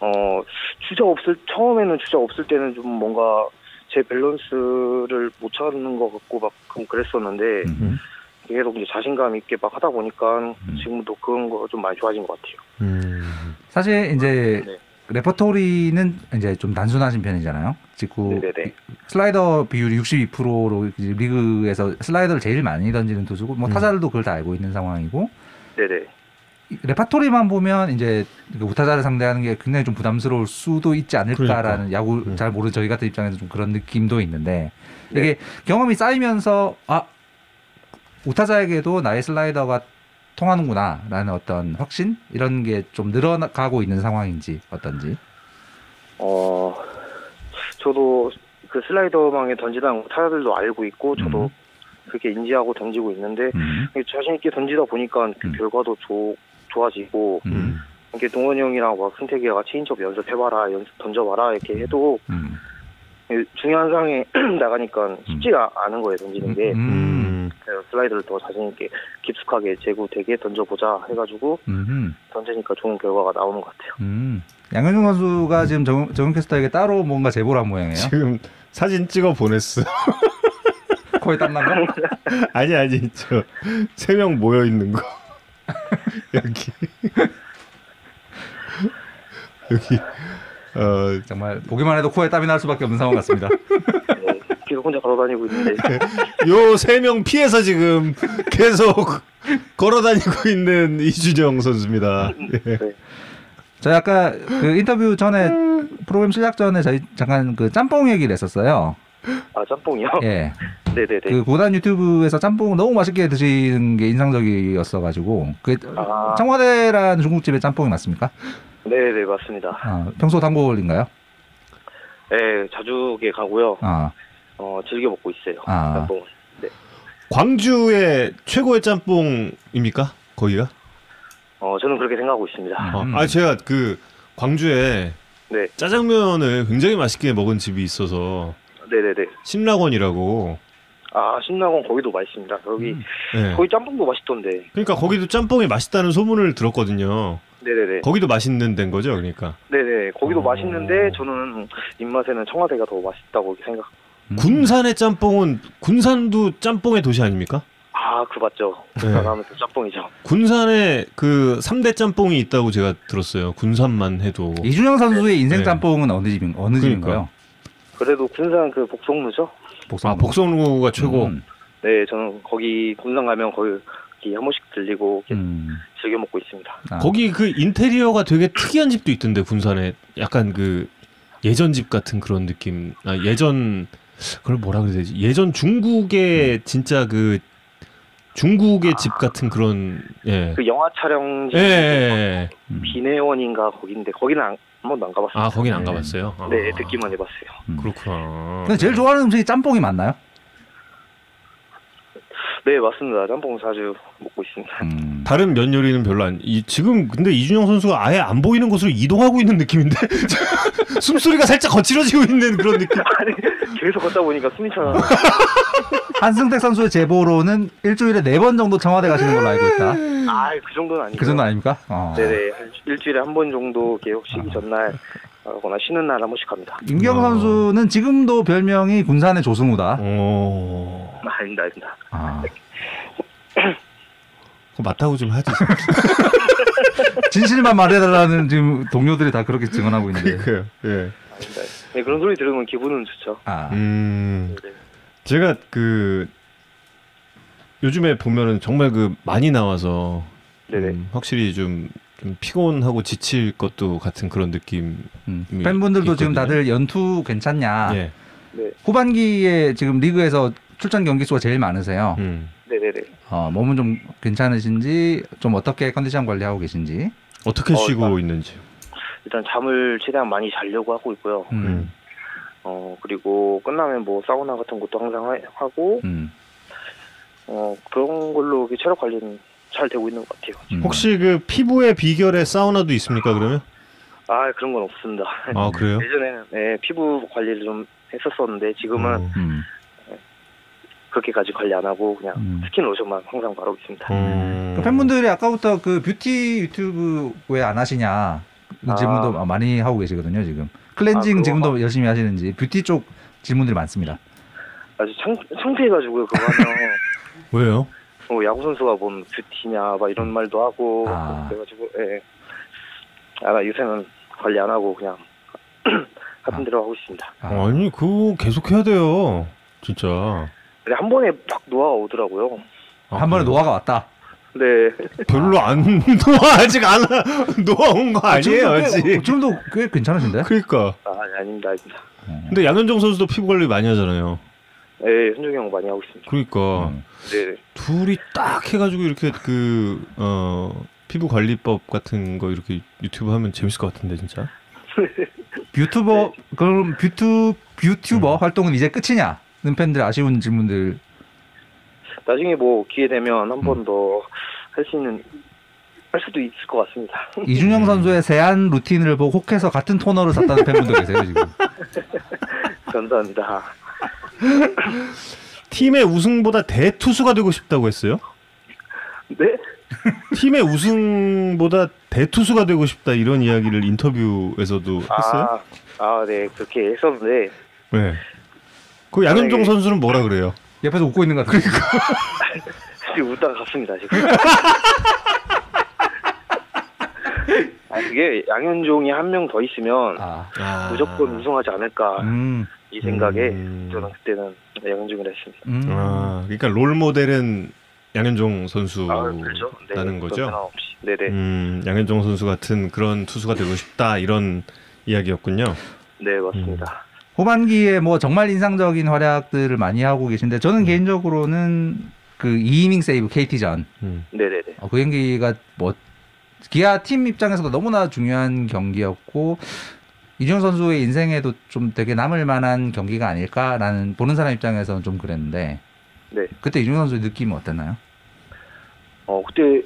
어, 주자 없을, 처음에는 주자 없을 때는 좀 뭔가 제 밸런스를 못 찾는 것 같고 막 그럼 그랬었는데 음. 계속 이제 자신감 있게 막 하다 보니까 지금도 그런 거 좀 많이 좋아진 것 같아요. 음. 사실 이제 네. 레퍼토리는 이제 좀 단순하신 편이잖아요. 직구 네네네. 슬라이더 비율이 62%로 리그에서 슬라이더를 제일 많이 던지는 투수고 뭐 음. 타자들도 그걸 다 알고 있는 상황이고 네네. 이 레파토리만 보면 이제 그 우타자를 상대하는 게 굉장히 좀 부담스러울 수도 있지 않을까라는 야구 음. 잘 모르는 저희 같은 입장에서 좀 그런 느낌도 있는데 네. 이게 경험이 쌓이면서 아 우타자에게도 나의 슬라이더가 통하는구나라는 어떤 확신? 이런 게 좀 늘어가고 있는 상황인지 어떤지. 어, 저도 그 슬라이더망에 던지다는 거 타자들도 알고 있고 저도 음. 그렇게 인지하고 던지고 있는데 음, 자신 있게 던지다 보니까 그 음. 결과도 좋 좋아지고 음, 이렇게 동원이 형이랑 막 승택이가 체인지업 연습해봐라 연습 던져봐라 이렇게 해도 음, 중요한 상황에 나가니까 쉽지가 않은 거예요 던지는 게. 음, 음. 슬라이더를 더 자신 있게 깊숙하게 제구되게 던져보자 해가지고 음, 던지니까 좋은 결과가 나오는 것 같아요. 음. 양현종 선수가 지금 정, 정은 캐스터에게 따로 뭔가 제보를 한 모양이에요. 지금 사진 찍어 보냈어. 코에 땀난 거? 아니 아니 저 세 명 모여 있는 거 여기 여기 어 정말 보기만 해도 코에 땀이 날 수밖에 없는 상황 같습니다. 네, 계속 혼자 걸어다니고 있는데 요 세 명 피해서 지금 계속 걸어 다니고 있는 이준영 선수입니다. 예. 네. 저희 아까 그 인터뷰 전에 프로그램 시작 전에 저희 잠깐 그 짬뽕 얘기를 했었어요. 아 짬뽕이요? 예. 네네네. 그 고단 유튜브에서 짬뽕 너무 맛있게 드시는 게 인상적이었어 가지고 그 아. 청와대라는 중국집의 짬뽕이 맞습니까? 네네 맞습니다. 아, 평소 단골인가요? 네 자주게 가고요. 아, 어 즐겨 먹고 있어요. 아. 짬뽕. 네. 광주의 최고의 짬뽕입니까? 거기가? 어 저는 그렇게 생각하고 있습니다. 어, 음. 아 제가 그 광주에 네. 짜장면을 굉장히 맛있게 먹은 집이 있어서 네네네. 신락원이라고. 아 신나공 거기도 맛있습니다. 여기 음. 예. 거기 짬뽕도 맛있던데. 그러니까 거기도 짬뽕이 맛있다는 소문을 들었거든요. 네네네. 거기도 맛있는 데인 거죠, 그러니까. 네네. 거기도 어. 맛있는데 저는 입맛에는 청와대가 더 맛있다고 생각. 음. 군산의 짬뽕은 군산도 짬뽕의 도시 아닙니까? 아 그 맞죠. 네. 나가면 또 짬뽕이죠. 군산에 그 3대 짬뽕이 있다고 제가 들었어요. 군산만 해도. 이준영 선수의 인생 네. 짬뽕은 어느 집인 어느 그러니까. 집인가요? 그래도 군산 그 복성루죠. 복성 아 복성루가 최고. 음. 네, 저는 거기 군산 가면 거기 이렇게 한 번씩 들리고 음. 즐겨 먹고 있습니다. 아. 거기 그 인테리어가 되게 특이한 집도 있던데 군산에 약간 그 예전 집 같은 그런 느낌. 아 예전 그걸 뭐라 그래야 되지? 예전 중국의 진짜 그 중국의 집 같은 그런 예. 그 영화 촬영지 예, 예, 예. 음. 비내원인가 거긴데 거기는 안, 한 번도 안 가봤어요. 아 거긴 안 네. 가봤어요. 아, 네, 듣기만 해봤어요. 음. 그렇구나. 근데 제일 좋아하는 음식이 짬뽕이 맞나요? 네, 맞습니다. 짬뽕 자주 먹고 있습니다. 음. 다른 면 요리는 별로 안. 이, 지금 근데 이준영 선수가 아예 안 보이는 곳으로 이동하고 있는 느낌인데 숨소리가 살짝 거칠어지고 있는 그런 느낌. 아니, 계속 걷다 보니까 숨이 차나. 한승택 선수의 제보로는 일주일에 네 번 정도 청와대 가시는 걸로 알고 있다. 아, 그 정도는 아니고. 그 정도 아닙니까? 어. 네네. 한 일주일에 한 번 정도 계속 쉬기 전날 하거나 쉬는 날 한 번씩 갑니다. 임경 어. 선수는 지금도 별명이 군산의 조승우다. 어. 아, 아닙니다, 아닙니다. 아. 그거 맞다고 좀 하지. 진실만 말해달라는 지금 동료들이 다 그렇게 증언하고 있는데. 그러니까요. 예. 아닙니다. 네, 그런 소리 들으면 기분은 좋죠. 아. 음. 네. 제가 그 요즘에 보면은 정말 그 많이 나와서 네네. 음, 확실히 좀, 좀 피곤하고 지칠 것도 같은 그런 느낌. 음. 음, 팬분들도 지금 있거든요. 다들 연투 괜찮냐. 예. 네, 후반기에 지금 리그에서 출전 경기 수가 제일 많으세요. 음. 네네네. 어, 몸은 좀 괜찮으신지, 좀 어떻게 컨디션 관리하고 계신지. 어떻게 어, 쉬고 일단- 있는지. 일단 잠을 최대한 많이 자려고 하고 있고요. 음. 음. 어, 그리고 끝나면 뭐 사우나 같은 것도 항상 하, 하고, 음. 어, 그런 걸로 이렇게 체력 관리는 잘 되고 있는 것 같아요. 음. 혹시 그 피부의 비결에 사우나도 있습니까 그러면? 아, 그런 건 없습니다. 아 그래요? 예전에는 네, 피부 관리를 좀 했었었는데 지금은 어. 음. 그렇게까지 관리 안 하고 그냥 음. 스킨 로션만 항상 바르고 있습니다. 음. 그 팬분들이 아까부터 그 뷰티 유튜브 왜 안 하시냐 그 아. 질문도 많이 하고 계시거든요 지금 클렌징 아, 지금도 열심히 하시는지 뷰티 쪽 질문들이 많습니다. 아주 창, 창피해가지고요. 그거 하면 왜요? 뭐 야구 선수가 뭔 beauty냐 막 이런 말도 하고 아. 그래가지고 예. 아, 나 요새는 관리 안 하고 그냥 하던 대로 하고 있습니다. 아, 아니 그거 계속 해야 돼요. 진짜. 근데 한 번에 팍 노화가 오더라고요. 아, 한 번에? 노화가 왔다. 네. 별로 안 노아 아직 안 와. 노아 온거 아니에요 아직. 지금도 꽤 괜찮으신데? 그러니까. 아, 아니, 아닙니다, 아닙니다. 근데 양현종 선수도 피부 관리 많이 하잖아요. 네, 현종이 형 많이 하고 있습니다. 그러니까 음. 네. 둘이 딱 해가지고 이렇게 그 어, 피부 관리법 같은 거 이렇게 유튜브 하면 재밌을 것 같은데 진짜. 뷰튜버 그럼 뷰튜 뷰튜버 활동은 이제 끝이냐? 는 팬들 아쉬운 질문들. 나중에 뭐 기회 되면 한 음. 번더 할 수 있는 할 수도 있을 것 같습니다. 이준영 선수의 세안 루틴을 보고 혹해서 같은 토너를 샀다는 팬분도 계세요 지금. 감사합니다. 팀의 우승보다 대투수가 되고 싶다고 했어요? 네? 팀의 우승보다 대투수가 되고 싶다 이런 이야기를 인터뷰에서도 했어요? 아, 아, 네, 그렇게 했었는데 네. 그 양현종 네. 선수는 뭐라 그래요? 옆에서 웃고 있는 것 같아요. 지금 웃다가 갔습니다 지금. 아, 그게 양현종이 한 명 더 있으면 아, 아. 무조건 우승하지 않을까 음, 이 생각에 음. 저는 그때는 양현종이라 했습니다. 음. 아, 그러니까 롤 모델은 양현종 아, 선수라는 그렇죠. 네, 거죠. 네네. 음, 양현종 선수 같은 그런 투수가 되고 싶다 이런 이야기였군요. 네, 맞습니다. 후반기에 뭐 정말 인상적인 활약들을 많이 하고 계신데 저는 개인적으로는 그 2이닝 세이브 KT전 음. 네네네. 어, 그 경기가 뭐 기아 팀 입장에서도 너무나 중요한 경기였고 이준영 선수의 인생에도 좀 되게 남을 만한 경기가 아닐까라는 보는 사람 입장에서는 좀 그랬는데 네. 그때 이준영 선수의 느낌은 어땠나요? 어, 그때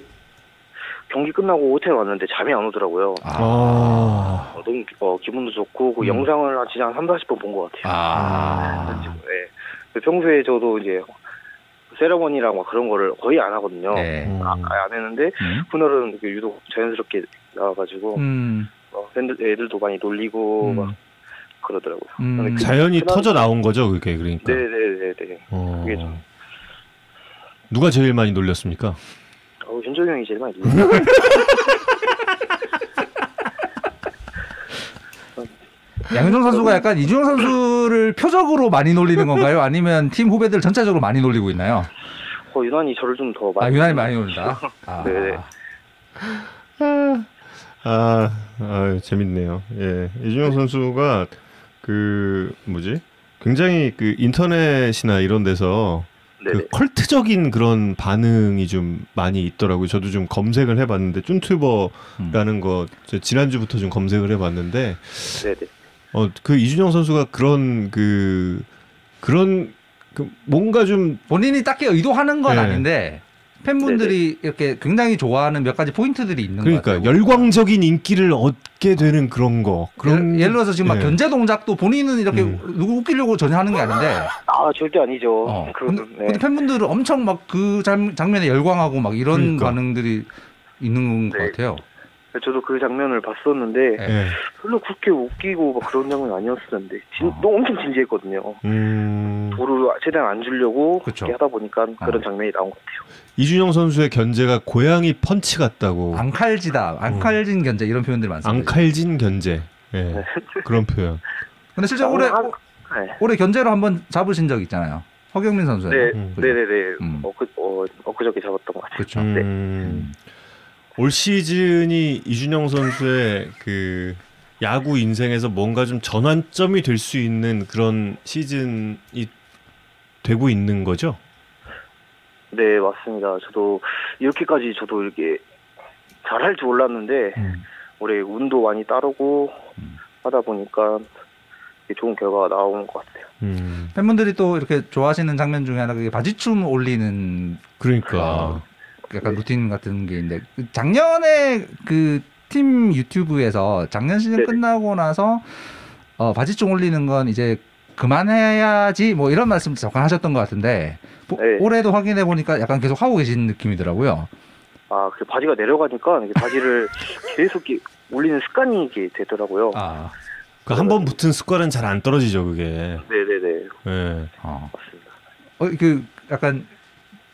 경기 끝나고 호텔 왔는데 잠이 안 오더라고요. 아. 어, 너무 어, 기분도 좋고 그 음. 영상을 한 진짜 한 3, 40번 본 것 같아요. 아, 네. 그 평소에 저도 이제 세레머니랑 막 그런 거를 거의 안 하거든요. 네. 음. 아, 안 했는데 음. 그날은 이렇게 유독 자연스럽게 나와가지고 음, 어, 팬들 애들도 많이 놀리고 음. 막 그러더라고요. 음. 그- 자연히 그날- 터져 나온 거죠, 그게 그러니까. 네네네네. 어. 그게 좀- 누가 제일 많이 놀렸습니까? 어, 현종이 형이 제일 많이 놀렸어요. 양현종 선수가 약간 이준영 선수를 표적으로 많이 놀리는 건가요? 아니면 팀 후배들 전체적으로 많이 놀리고 있나요? 어, 유난히 저를 좀더아 많이 유난히 많이 놀린다. 아, 네네. 아, 아 재밌네요. 예, 이준영 선수가 그 뭐지? 굉장히 그 인터넷이나 이런 데서. 그 컬트적인 그런 반응이 좀 많이 있더라고요. 저도 좀 검색을 해봤는데 쭌튜버라는 거저 지난주부터 좀 검색을 해봤는데. 어 그 이준영 선수가 그런 그 그런 그 뭔가 좀 본인이 딱히 의도하는 건 네. 아닌데 팬분들이 이렇게 굉장히 좋아하는 몇 가지 포인트들이 있는 것 그러니까 같아요. 열광적인 인기를 얻게 되는 그런 거 그런 예를, 예를 들어서 지금 막 예. 견제 동작도 본인은 이렇게 음. 누구 웃기려고 전혀 하는 게 아닌데 아 절대 아니죠. 어. 그, 근데, 네. 근데 팬분들은 엄청 막 그 장면에 열광하고 막 이런 그러니까. 반응들이 있는 것 네. 같아요. 저도 그 장면을 봤었는데 네. 예. 별로 그렇게 웃기고 막 그런 장면 아니었었는데 진, 어. 너무 엄청 진지했거든요. 음, 도를 최대한 안 주려고. 그렇게 하다 보니까 그런 어. 장면이 나온 것 같아요. 이준영 선수의 견제가 고양이 펀치 같다고 앙칼지다, 앙칼진 견제 이런 표현들이 많습니다. 앙칼진 견제 예. 네. 그런 표현 근데 실제 올해 한- 네. 올해 견제로 한번 잡으신 적 있잖아요. 허경민 선수. 네, 음. 네 네 네. 음. 어, 그, 어, 엊그저께 잡았던 것 같아요. 그렇죠. 음, 올 시즌이 이준영 선수의 그 야구 인생에서 뭔가 좀 전환점이 될 수 있는 그런 시즌이 되고 있는 거죠? 네, 맞습니다. 저도 이렇게까지 저도 이렇게 잘할 줄 몰랐는데 음. 올해 운도 많이 따르고 음. 하다 보니까 좋은 결과가 나오는 것 같아요. 음, 팬분들이 또 이렇게 좋아하시는 장면 중에 하나가 바지춤 올리는 그러니까 약간 루틴 같은 게 있는데 그 작년에 그 팀 유튜브에서 작년 시즌 네네. 끝나고 나서 어, 바지춤 올리는 건 이제 그만해야지 뭐 이런 말씀 잠깐 하셨던 것 같은데 보- 네. 올해도 확인해 보니까 약간 계속 하고 계신 느낌이더라고요. 아, 그 바지가 내려가니까 바지를 계속 이렇게 올리는 습관이 이게 되더라고요. 아, 그 한 번 붙은 습관은 잘 안 떨어지죠 그게. 네네네. 예. 어, 맞습니다. 어, 그 약간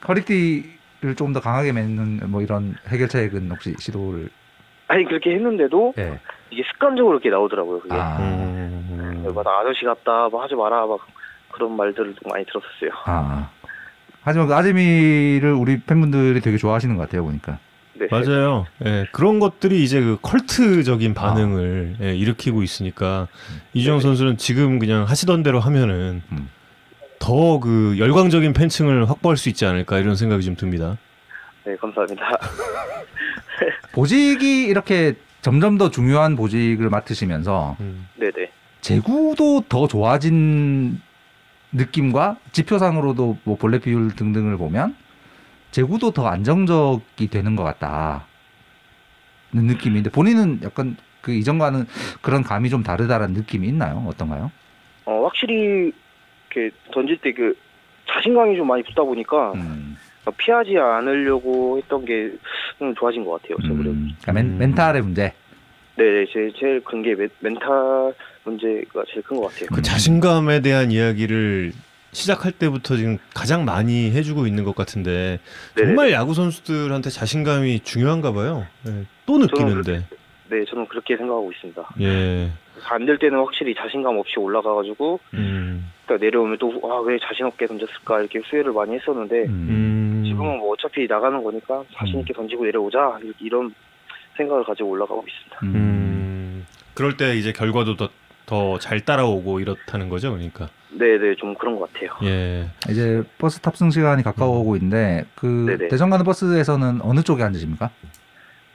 허리띠를 조금 더 강하게 맺는 뭐 이런 해결책은 혹시 시도를? 아니, 그렇게 했는데도 예. 이게 습관적으로 이렇게 나오더라고요. 그게. 아, 음, 막나 아저씨 같다, 뭐 하지 마라, 막 그런 말들을 좀 많이 들었었어요. 아. 하지만 그 아재미를 우리 팬분들이 되게 좋아하시는 것 같아요 보니까. 네. 맞아요. 예, 그런 것들이 이제 그 컬트적인 반응을 예, 일으키고 있으니까 이준영 네. 선수는 지금 그냥 하시던 대로 하면은 음. 더그 열광적인 팬층을 확보할 수 있지 않을까 이런 생각이 좀 듭니다. 네, 감사합니다. 보직이 이렇게 점점 더 중요한 보직을 맡으시면서 음. 네네. 제구도 더 좋아진 느낌과 지표상으로도 뭐 본래 비율 등등을 보면 제구도 더 안정적이 되는 것 같다는 느낌인데 본인은 약간 그 이전과는 그런 감이 좀 다르다라는 느낌이 있나요? 어떤가요? 어, 확실히 이렇게 던질 때 그 자신감이 좀 많이 붙다 보니까 음, 피하지 않으려고 했던 게 좀 좋아진 것 같아요. 음, 그러니까 멘, 음. 멘탈의 문제. 네, 제 제일 큰 게 멘탈 문제가 제일 큰 것 같아요. 그 음. 자신감에 대한 이야기를 시작할 때부터 지금 가장 많이 해주고 있는 것 같은데 네네. 정말 야구 선수들한테 자신감이 중요한가 봐요. 예, 또 느끼는데. 네, 저는 그렇게 생각하고 있습니다. 예. 안 될 때는 확실히 자신감 없이 올라가가지고 음. 딱 내려오면 또 아 왜 자신 없게 던졌을까 이렇게 후회를 많이 했었는데 음. 음. 지금은 뭐 어차피 나가는 거니까 자신 있게 던지고 내려오자 이런 생각을 가지고 올라가고 있습니다. 음. 음. 그럴 때 이제 결과도 더 더잘 따라오고 이렇다는 거죠, 그러니까. 네, 네, 좀 그런 것 같아요. 예. 이제 버스 탑승 시간이 가까워오고 있는데 그 네네. 대전 가는 버스에서는 어느 쪽에 앉으십니까?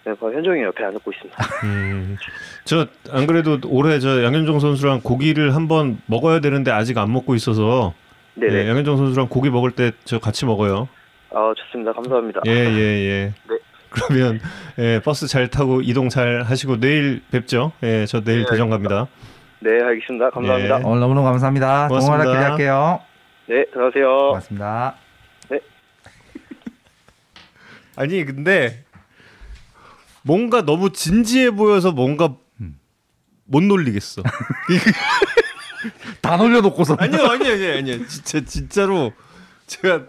네, 그 현정이 옆에 앉고 있습니다. 음. 저 안 그래도 올해 저 양현종 선수랑 고기를 한번 먹어야 되는데 아직 안 먹고 있어서 네, 예, 네. 양현종 선수랑 고기 먹을 때 저 같이 먹어요. 아, 좋습니다. 감사합니다. 예, 예, 예. 네. 그러면 예, 버스 잘 타고 이동 잘 하시고 내일 뵙죠. 예, 저 내일 네, 대전 갑니다. 네, 알겠습니다. 감사합니다. 예. 오늘 너무너무 감사합니다. 고맙습니다. 동원아 기대할게요. 네, 들어가세요. 고맙습니다. 아니 근데 뭔가 너무 진지해 보여서 뭔가 음. 못 놀리겠어. 다 놀려놓고서 아니요, 아니요, 아니요, 아니요. 진짜 진짜로 제가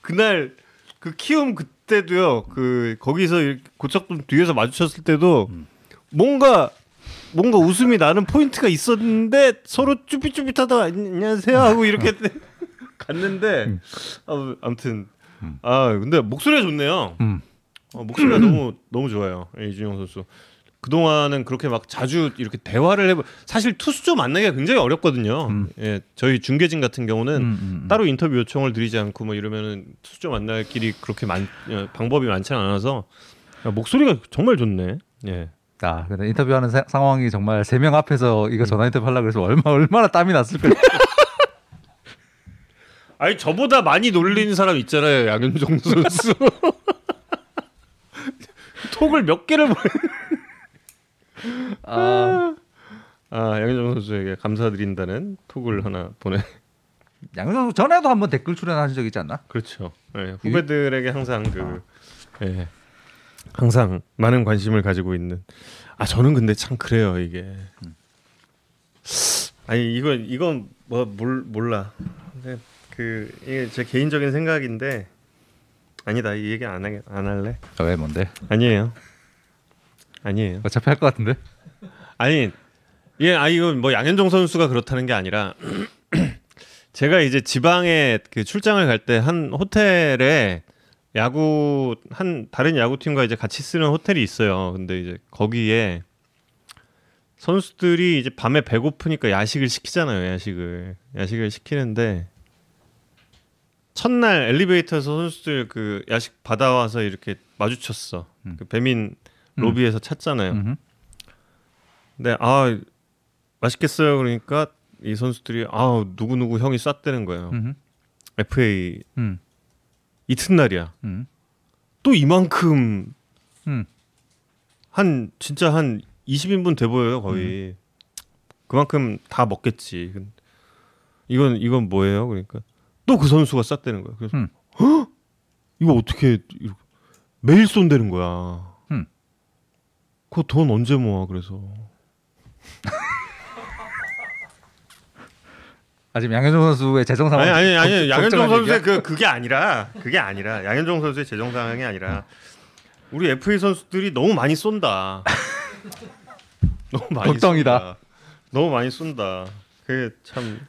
그날 그 키움 그때도요. 그 거기서 고척돔 뒤에서 마주쳤을 때도 음. 뭔가 뭔가 웃음이 나는 포인트가 있었는데 서로 쭈삣쭈삣하다 안녕하세요 하고 이렇게 갔는데 아, 아무튼 아 근데 목소리가 좋네요. 음. 어, 목소리가 너무 너무 좋아요 예, 이준영 선수. 그 동안은 그렇게 막 자주 이렇게 대화를 해보. 사실 투수조 만나기가 굉장히 어렵거든요. 음. 예, 저희 중계진 같은 경우는 음, 음, 음. 따로 인터뷰 요청을 드리지 않고 뭐 이러면은 투수조 만날 길이 그렇게 많 어, 방법이 많지는 않아서 야, 목소리가 정말 좋네. 예. 아, 근데 인터뷰하는 사- 상황이 정말 세 명 앞에서 이거 전화 인터뷰 하려고 해서 얼마 얼마나 땀이 났을까. 아니 저보다 많이 놀리는 사람 있잖아요 양현종 선수. 톡을 몇 개를 보내. 아, 아 양현종 선수에게 감사드린다는 톡을 하나 보내. 양현 선수 전에도 한번 댓글 출연하신 적 있지 않나? 그렇죠. 예, 후배들에게 항상 그 예, 항상 많은 관심을 가지고 있는. 아 저는 근데 참 그래요 이게. 아니 이건 이건 뭐 몰, 몰라. 근데 그 이게 제 개인적인 생각인데 아니다 이 얘기 안 하게 안 할래. 아, 왜 뭔데? 아니에요. 아니에요. 어차피 할 것 같은데. 아니 예, 아 이건 뭐 양현종 선수가 그렇다는 게 아니라 제가 이제 지방에 그 출장을 갈 때 한 호텔에 야구 한 다른 야구 팀과 이제 같이 쓰는 호텔이 있어요. 근데 이제 거기에 선수들이 이제 밤에 배고프니까 야식을 시키잖아요. 야식을 야식을 시키는데 첫날 엘리베이터에서 선수들 그 야식 받아와서 이렇게 마주쳤어. 음. 그 배민 로비에서 찾잖아요. 음흠. 네, 아 맛있겠어요. 그러니까 이 선수들이 아 누구 누구 형이 쐈다는 거예요. 음흠. FA 음. 이튿날이야. 음. 또 이만큼 음. 한 진짜 한 20인분 돼 보여요 거의. 그만큼 다 먹겠지. 근- 이건 이건 뭐예요? 그러니까 또 그 선수가 쐈다는 거야. 그래서 음. 헉? 이거 어떻게 이렇게 매일 쏜다는 거야. 음. 그거 돈 언제 모아? 그래서 아 지금 양현종 선수의 재정 상황 아니 아니 아니 걱- 양현종 선수의? 그 그게 아니라 그게 아니라 양현종 선수의 재정 상황이 아니라 우리 FA 선수들이 너무 많이 쏜다. 너무 많이 걱정이다. 쏜다. 너무 많이 쏜다. 그게 참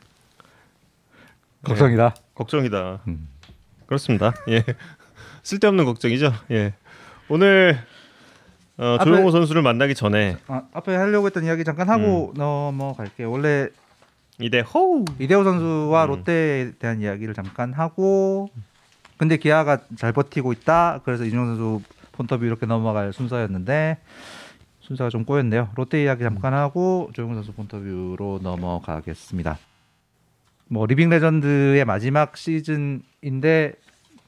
걱정이다. 걱정이다. 음. 그렇습니다. 예. 쓸데없는 걱정이죠. 예. 오늘 어, 앞에- 조용호 선수를 만나기 전에 아, 앞에 하려고 했던 이야기 잠깐 하고 넘어갈게요. 원래 이대 호우 이대호 선수와 음. 롯데에 대한 이야기를 잠깐 하고 근데 기아가 잘 버티고 있다. 그래서 이준영 선수 폰터뷰 이렇게 넘어갈 순서였는데 순서가 좀 꼬였네요. 롯데 이야기 잠깐 하고 조용호 선수 폰터뷰로 넘어가겠습니다. 뭐 living legend의 마지막 시즌인데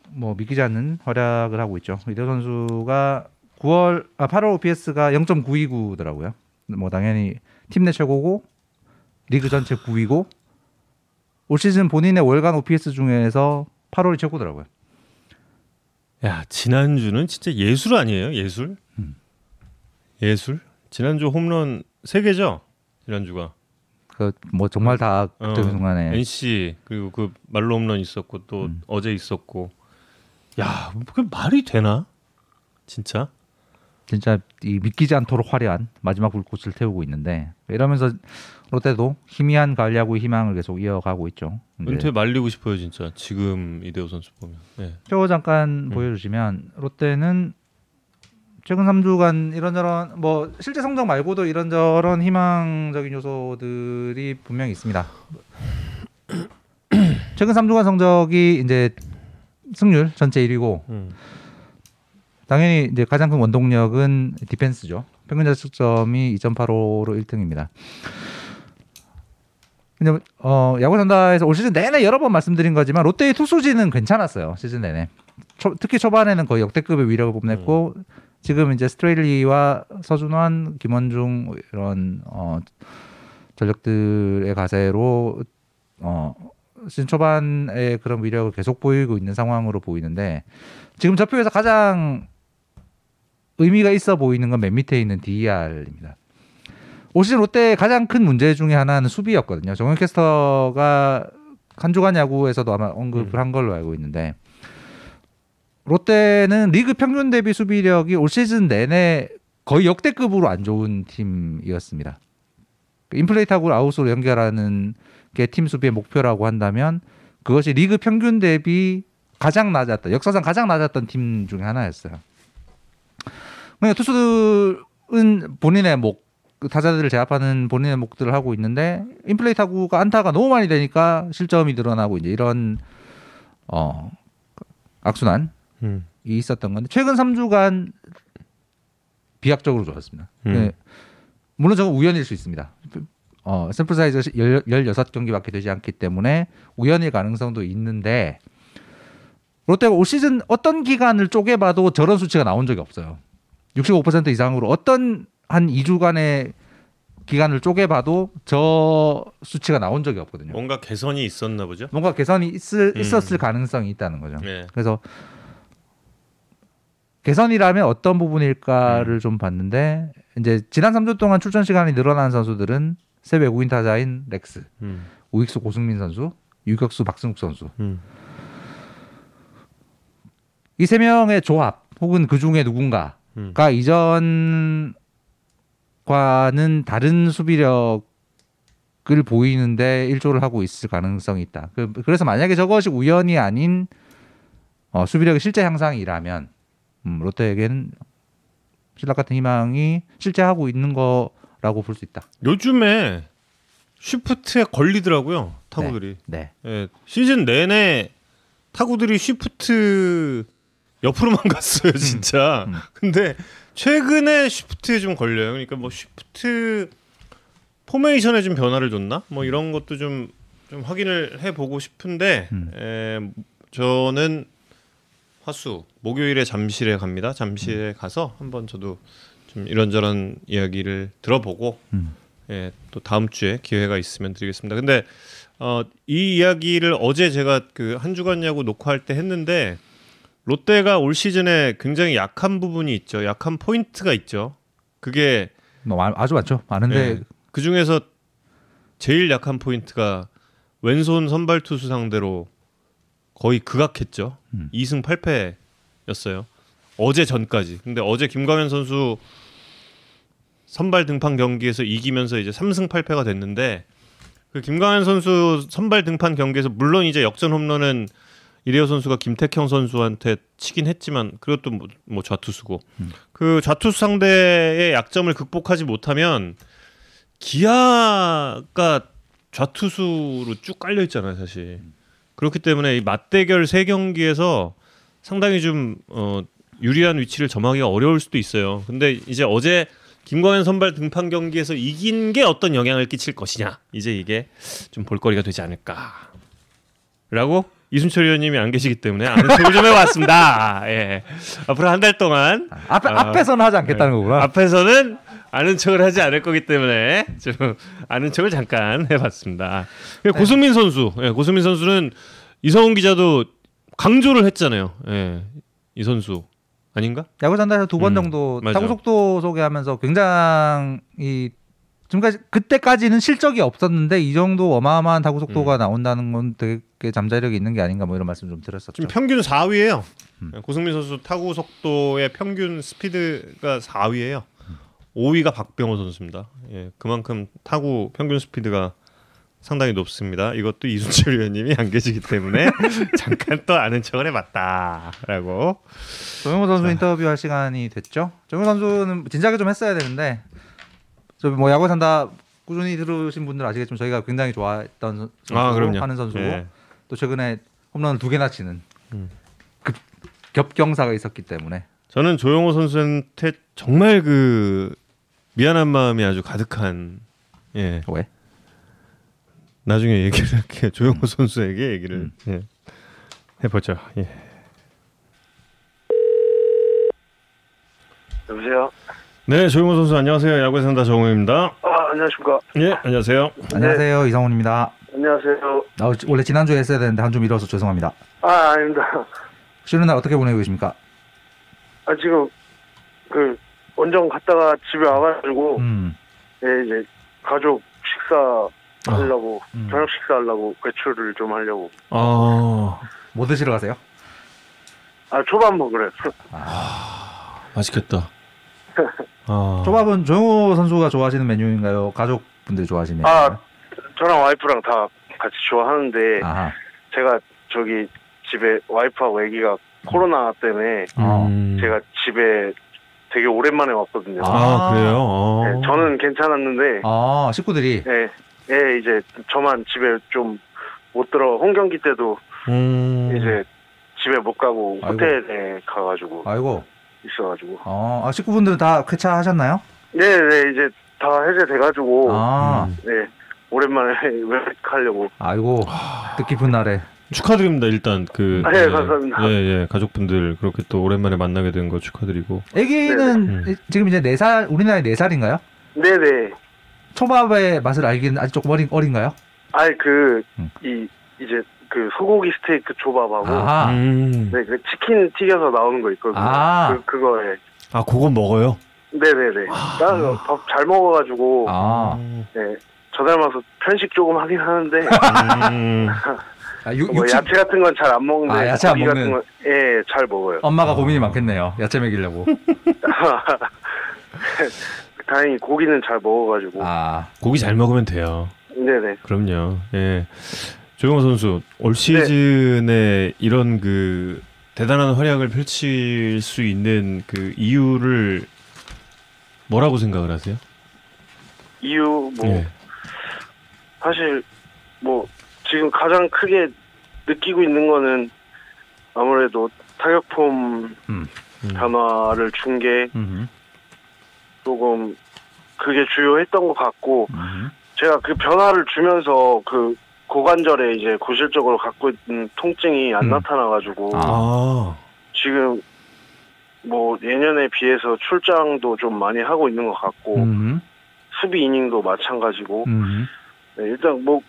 뭐 믿기지 않는 활약을 하고 있죠. 이대호 선수가 9월 아 8월 OPS가 0.929더라고요. 뭐 당연히 팀 내 최고고 리그 전체 9위고 올 시즌 본인의 월간 OPS 중에서 8월이 최고더라고요. 야 지난주는 진짜 예술 아니에요 예술 음. 예술 지난주 홈런 3 개죠 지난주가 그 뭐 정말 다 어, 그때 순간에 NC 그리고 그 말로 홈런 있었고 또 음. 어제 있었고 야 그게 말이 되나 진짜 진짜 이 믿기지 않도록 화려한 마지막 불꽃을 태우고 있는데 이러면서 롯데도 희미한 야구의 희망을 계속 이어가고 있죠. 은퇴 말리고 싶어요 진짜 지금 이대호 선수 보면 네. 표 잠깐 음. 보여주시면 롯데는 최근 3주간 이런저런 뭐 실제 성적 말고도 이런저런 희망적인 요소들이 분명히 있습니다. 최근 3주간 성적이 이제 승률 전체 1위고 음. 당연히 이제 가장 큰 원동력은 디펜스죠. 평균 자책점이 2.85로 1등입니다. 근데 어, 야구 산다에서 올 시즌 내내 여러 번 말씀드린 거지만 롯데의 투수진은 괜찮았어요. 시즌 내내. 초, 특히 초반에는 거의 역대급의 위력을 뽐냈고 지금 이제 스트레일리와 서준환, 김원중 이런 어, 전력들의 가세로 어, 시즌 초반에 그런 위력을 계속 보이고 있는 상황으로 보이는데 지금 저 표에서 가장 의미가 있어 보이는 건 맨 밑에 있는 DER입니다. 올 시즌 롯데의 가장 큰 문제 중에 하나는 수비였거든요. 정현 캐스터가 한 주간 야구에서도 아마 언급을 한 걸로 알고 있는데 롯데는 리그 평균 대비 수비력이 올 시즌 내내 거의 역대급으로 안 좋은 팀이었습니다. 그 인플레이트하고 아웃으로 연결하는 게 팀 수비의 목표라고 한다면 그것이 리그 평균 대비 가장 낮았던 역사상 가장 낮았던 팀 중에 하나였어요. 그냥 투수들은 본인의 목 타자들을 제압하는 본인의 목들을 하고 있는데 인플레이트하고가 안타가 너무 많이 되니까 실점이 늘어나고 이제 이런 어 악순환이 음. 있었던 건데 최근 3주간 비약적으로 좋았습니다. 음. 네. 물론 저건 우연일 수 있습니다. 어, 샘플 사이즈가 16경기밖에 되지 않기 때문에 우연일 가능성도 있는데 롯데가 올 시즌 어떤 기간을 쪼개봐도 저런 수치가 나온 적이 없어요. 65% 이상으로 어떤 한 2주간의 기간을 쪼개봐도 저 수치가 나온 적이 없거든요. 뭔가 개선이 있었나 보죠. 뭔가 개선이 있을, 음. 있었을 가능성이 있다는 거죠. 네. 그래서 개선이라면 어떤 부분일까를 음. 좀 봤는데 이제 지난 3주 동안 출전 시간이 늘어난 선수들은 새 외국인 타자인 렉스, 음. 우익수 고승민 선수, 유격수 박승욱 선수 음. 이세 명의 조합 혹은 그 중에 누군가가 음. 이전과는 다른 수비력을 보이는데 일조를 하고 있을 가능성이 있다. 그- 그래서 만약에 저것이 우연이 아닌 어, 수비력의 실제 향상이라면 음, 롯데에게는 신락 같은 희망이 실제 하고 있는 거라고 볼 수 있다. 요즘에 쉬프트에 걸리더라고요 타구들이. 네. 예, 시즌 내내 타구들이 쉬프트 옆으로만 갔어요 진짜. 음. 근데 최근에 쉬프트에 좀 걸려요. 그러니까 뭐 쉬프트 포메이션에 좀 변화를 줬나? 뭐 이런 것도 좀, 좀 확인을 해보고 싶은데 음. 에, 저는 화수 목요일에 잠실에 갑니다. 잠실에 가서 한번 저도 좀 이런저런 이야기를 들어보고 음. 예, 또 다음 주에 기회가 있으면 드리겠습니다. 근데 어, 이 이야기를 어제 제가 그 한 주간 야구 녹화할 때 했는데 롯데가 올 시즌에 굉장히 약한 부분이 있죠. 약한 포인트가 있죠. 그게 뭐 마- 아주 많죠. 많은데 예, 그 중에서 제일 약한 포인트가 왼손 선발 투수 상대로 거의 극악했죠. 음. 2승 8패였어요. 어제 전까지. 근데 어제 김광현 선수 선발 등판 경기에서 이기면서 이제 3승 8패가 됐는데 그 김광현 선수 선발 등판 경기에서 물론 이제 역전 홈런은 이대호 선수가 김태형 선수한테 치긴 했지만 그것도 뭐, 뭐 좌투수고 음. 그 좌투수 상대의 약점을 극복하지 못하면 기아가 좌투수로 쭉 깔려 있잖아요, 사실. 그렇기 때문에 이 맞대결 세 경기에서 상당히 좀 어, 유리한 위치를 점하기가 어려울 수도 있어요. 근데 이제 어제 김광현 선발 등판 경기에서 이긴 게 어떤 영향을 끼칠 것이냐, 이제 이게 좀 볼거리가 되지 않을까라고 이순철 의원님이 안 계시기 때문에 아는 척을 좀 해왔습니다. 예. 앞으로 한 달 동안 앞에 어, 앞에서는 하지 않겠다는 거구나. 앞에서는 아는 척을 하지 않을 거기 때문에 좀 아는 척을 잠깐 해봤습니다. 고승민 선수, 예, 고승민 선수는 이성훈 기자도 강조를 했잖아요. 예, 이 선수 아닌가? 야구 전달에서 두번 음, 정도. 타구 속도 소개하면서 굉장히 지금까지 그때까지는 실적이 없었는데 이 정도 어마어마한 타구 속도가 나온다는 건 되게 잠재력이 있는 게 아닌가 뭐 이런 말씀 좀 들었었죠. 지금 평균 4위예요. 음. 고승민 선수 타구 속도의 평균 스피드가 4위예요. 5위가 박병호 선수입니다. 예, 그만큼 타구 평균 스피드가 상당히 높습니다. 이것도 이순철 위원님이 안 계시기 때문에 잠깐 또 아는 척을 해봤다라고. 정용호 선수 인터뷰할 시간이 됐죠. 정용호 선수는 진작에 좀 했어야 되는데 저뭐 야구 산다 꾸준히 들으신 분들 아시겠지만 저희가 굉장히 좋아했던 선- 선수고 아. 하는 선수고 예. 또 최근에 홈런을 두 개나 치는 음. 급 겹경사가 있었기 때문에 저는 조용호 선수한테 정말 그 미안한 마음이 아주 가득한 예 왜? 나중에 얘기를 할게요 조용호 선수에게 얘기를 예. 해보죠 예. 여보세요. 네 조용호 선수 안녕하세요 야구에 산다 정우입니다 아 안녕하십니까. 예 안녕하세요 안녕하세요 이성훈입니다. 안녕하세요. 아, 원래 지난주에 했어야 되는데 한 주 미뤄서 죄송합니다. 아 아닙니다. 쉬는 날 어떻게 보내고 계십니까? 아 지금 그 원정 갔다가 집에 와가지고 음, 예, 이제 가족 식사 하려고 음. 저녁 식사 하려고 외출을 좀 하려고. 아뭐 드시러 가세요? 아 초밥 먹으래. 맛있겠다 아. 초밥은 조용호 선수가 좋아하시는 메뉴인가요? 가족분들이 좋아하시는 아? 저랑 와이프랑 다 같이 좋아하는데 아하. 제가 저기 집에 와이프하고 아기가 코로나 때문에 어. 음. 제가 집에 되게 오랜만에 왔거든요. 아, 아. 그래요? 어. 네, 저는 괜찮았는데 아, 식구들이 예, 예, 이제 저만 집에 좀 못 들어 홈 경기 때도 음. 이제 집에 못 가고 아이고. 호텔에 가가지고 아이고. 있어가지고 어, 아, 식구분들은 다 쾌차하셨나요? 네, 네 이제 다 해제돼가지고 아, 음. 네 오랜만에 외식하려고 아이고. 뜻깊은 날에. 축하드립니다. 일단 그 아, 예, 감사합니다. 예, 예. 가족분들 그렇게 또 오랜만에 만나게 된 거 축하드리고. 아기는 네. 지금 이제 네 살, 우리나라에 네 살인가요? 네 네 초밥의 맛을 알기는 아직 조금 어린, 어린가요? 아니 그 음. 이 이제 그 소고기 스테이크 조밥하고 아하. 음. 네, 그 치킨 튀겨서 나오는 거 있거든요. 아. 그 그거에 아, 그거 먹어요? 네네네. 나밥 잘 먹어가지고 아. 네. 저 닮아서 편식 조금 하긴 하는데 음. 아, 육, 뭐 야채 같은 건 잘 안 먹는데 아, 야채 안 먹는. 건 예, 잘 먹어요. 엄마가 고민이 많겠네요. 야채 먹이려고. 다행히 고기는 잘 먹어가지고. 아, 고기 잘 먹으면 돼요. 네네. 그럼요. 예. 조용호 선수 올 시즌에 이런 그 대단한 활약을 펼칠 수 있는 그 이유를 뭐라고 생각을 하세요? 이유 뭐 예. 사실 뭐 지금 가장 크게 느끼고 있는 거는 아무래도 타격폼 음. 음. 변화를 준게 음, 조금 그게 주요했던 것 같고 음, 제가 그 변화를 주면서 그 고관절에 이제 고실적으로 갖고 있는 통증이 안 음. 나타나가지고 아. 아. 지금 뭐 예년에 비해서 출장도 좀 많이 하고 있는 것 같고 음, 수비 이닝도 마찬가지고 음, 네, 일단 뭐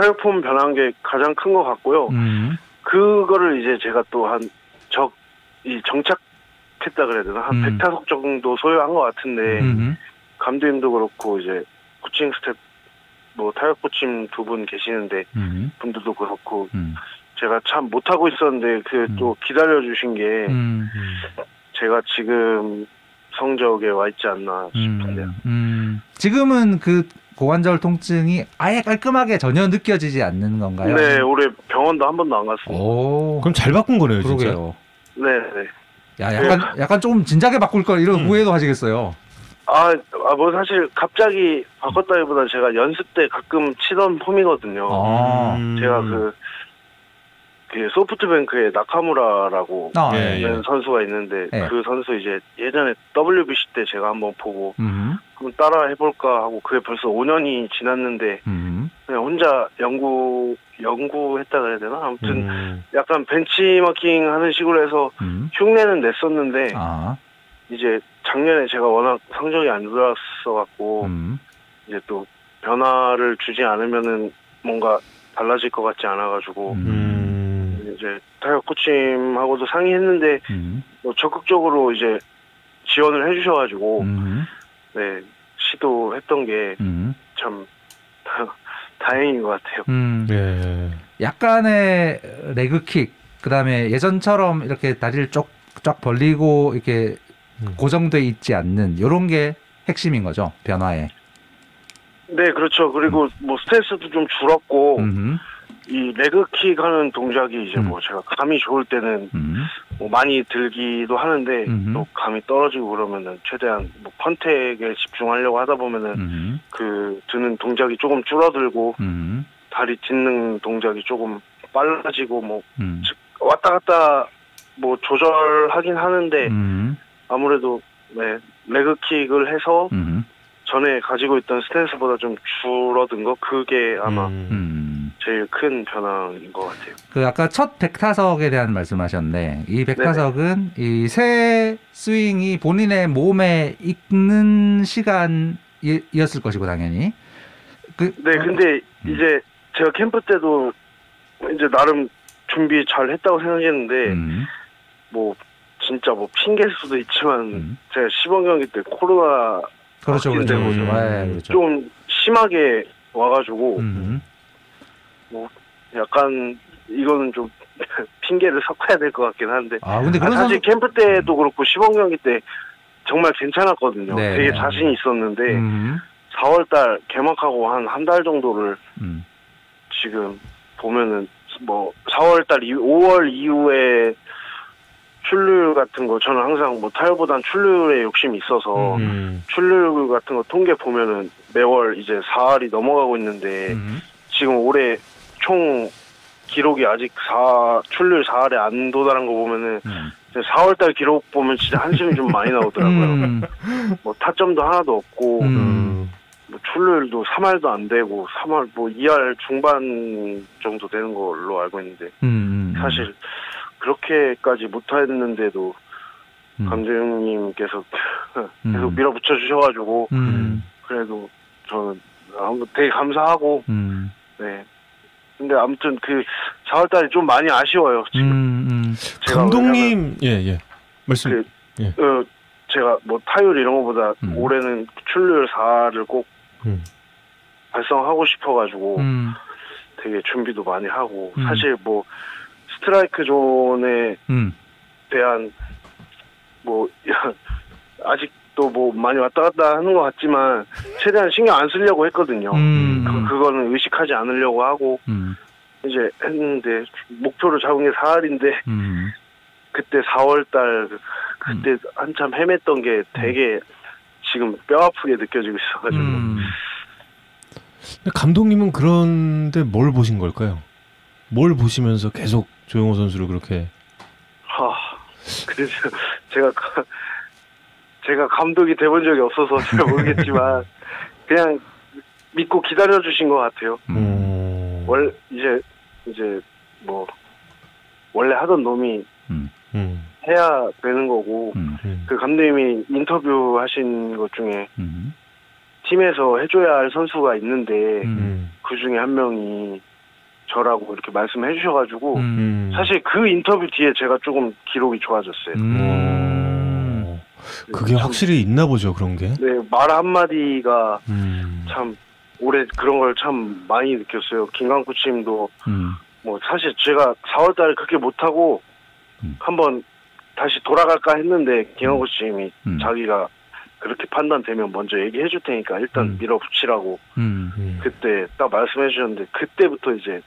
타격폼 변한 게 가장 큰 것 같고요. 음, 그거를 이제 제가 또 한 적 이 정착했다 그래야 되나? 한 음. 100타석 정도 소요한 것 같은데 음, 감독님도 그렇고 이제 코칭스태프 뭐 타격 코치 두 분 계시는데 음, 분들도 그렇고 음, 제가 참 못하고 있었는데 그 음. 또 기다려 주신 게 음, 제가 지금 성적에 와 있지 않나 싶은데요. 지금은 그 고관절 통증이 아예 깔끔하게 전혀 느껴지지 않는 건가요? 네, 올해 병원도 한 번도 안 갔습니다. 오, 그럼 잘 바꾼 거네요, 진짜. 그러게요. 네, 네. 야, 약간 약간 조금 진작에 바꿀 걸 이런 음. 후회도 하시겠어요. 아, 아, 뭐 사실 갑자기 바꿨다기보다 제가 연습 때 가끔 치던 폼이거든요. 아, 음. 제가 그, 그 소프트뱅크의 나카무라라고 아, 예, 예. 선수가 있는데 예. 그 선수 이제 예전에 WBC 때 제가 한번 보고 음, 한번 따라 해볼까 하고 그게 벌써 5년이 지났는데 음, 그냥 혼자 연구 연구했다 그래야 되나 아무튼 음. 약간 벤치마킹 하는 식으로 해서 음, 흉내는 냈었는데 아, 이제 작년에 제가 워낙 성적이 안 좋았어 갖고 음, 이제 또 변화를 주지 않으면은 뭔가 달라질 것 같지 않아 가지고 음, 음. 이제 타격 코치님하고도 상의했는데 음, 뭐 적극적으로 이제 지원을 해주셔가지고 음, 네 시도했던 게 음, 참 다행인 것 같아요. 음. 예. 약간의 레그킥, 그 다음에 예전처럼 이렇게 다리를 쭉, 쫙 벌리고 이렇게 음. 고정돼 있지 않는 이런 게 핵심인 거죠 변화에. 네 그렇죠. 그리고 뭐 스트레스도 좀 줄었고 음, 이 레그킥 하는 동작이 이제 음. 뭐 제가 감이 좋을 때는 음, 뭐 많이 들기도 하는데 음흠. 또 감이 떨어지고 그러면은 최대한 뭐 컨택에 집중하려고 하다 보면은 음, 그 드는 동작이 조금 줄어들고 음, 다리 딛는 동작이 조금 빨라지고 뭐 음, 왔다 갔다 뭐 조절하긴 하는데 음, 아무래도 네 레그킥을 해서 음, 전에 가지고 있던 스탠스보다 좀 줄어든 거 그게 아마 음. 음. 제일 큰 변화인 것 같아요. 그 아까 첫 백타석에 대한 말씀하셨는데 이 백타석은 이 새 스윙이 본인의 몸에 익는 시간이었을 것이고 당연히. 그, 네, 근데 음. 이제 제가 캠프 때도 이제 나름 준비 잘 했다고 생각했는데 음, 뭐 진짜 뭐 핑계일 수도 있지만 음. 제가 시범 경기 때 코로나 그렇죠, 그렇죠. 데고 네, 그렇죠. 좀 심하게 와가지고 음, 약간 이거는 좀 핑계를 섞어야 될 것 같긴 한데 아 근데 아, 그런 사실 선수, 캠프 때도 그렇고 시범 경기 때 정말 괜찮았거든요. 네. 되게 자신 있었는데 음. 4월달 개막하고 한 한 달 정도를 음. 지금 보면은 뭐 4월달, 5월 이후에 출루율 같은 거 저는 항상 뭐 타율보단 출루율에 욕심이 있어서 음. 출루율 같은 거 통계 보면은 매월 이제 4할이 넘어가고 있는데 음. 지금 올해 총 기록이 아직 4 출루율 4할에 안 도달한 거 보면은 음. 4월달 기록 보면 진짜 한심이 좀 많이 나오더라고요. 음. 뭐 타점도 하나도 없고 음. 뭐 출루율도 3할도 안 되고 3할 뭐 2할 중반 정도 되는 걸로 알고 있는데 음. 사실 그렇게까지 못했는데도 음. 감독님께서 음. 계속 밀어붙여 주셔가지고 음. 그래도 저는 되게 감사하고 음. 네. 근데 아무튼 그 4월 달이 좀 많이 아쉬워요. 지금 음. 음. 감독님 예 예. 말씀. 그- 예. 어, 제가 뭐 타율 이런 거보다 음. 올해는 출루율 4를 꼭 음. 달성하고 싶어가지고 음. 되게 준비도 많이 하고 음. 사실 뭐 스트라이크 존에 음. 대한 뭐 아직도 뭐 많이 왔다 갔다 하는 것 같지만 최대한 신경 안 쓰려고 했거든요. 음. 그, 그거는 의식하지 않으려고 하고 음. 이제 했는데 목표를 잡은 게 4할인데 음. 그때 4월달 그때 한참 헤맸던 게 되게 지금 뼈 아프게 느껴지고 있어가지고 음. 감독님은 그런데 뭘 보신 걸까요? 뭘 보시면서 계속 조용호 선수를 그렇게 하, 그래서 제가 가- 제가 감독이 돼본 적이 없어서 잘 모르겠지만 그냥 믿고 기다려 주신 것 같아요. 음. 월 이제 이제 뭐 원래 하던 놈이 음. 음. 해야 되는 거고 음. 음. 그 감독님이 인터뷰 하신 것 중에 음. 팀에서 해줘야 할 선수가 있는데. 그 중에 한 명이 저라고 이렇게 말씀해 주셔가지고 음. 사실 그 인터뷰 뒤에 제가 조금 기록이 좋아졌어요. 그게 참, 확실히 있나 보죠 그런 게. 네, 말 한마디가 음. 참 올해 그런 걸 참 많이 느꼈어요. 김강구 팀도 음. 뭐 사실 제가 4월달에 그렇게 못하고 음. 한번 다시 돌아갈까 했는데 김강구 팀이 음. 자기가 그렇게 판단되면 먼저 얘기해 줄 테니까 일단 음. 밀어붙이라고 음. 음. 그때 딱 말씀해 주셨는데 그때부터 이제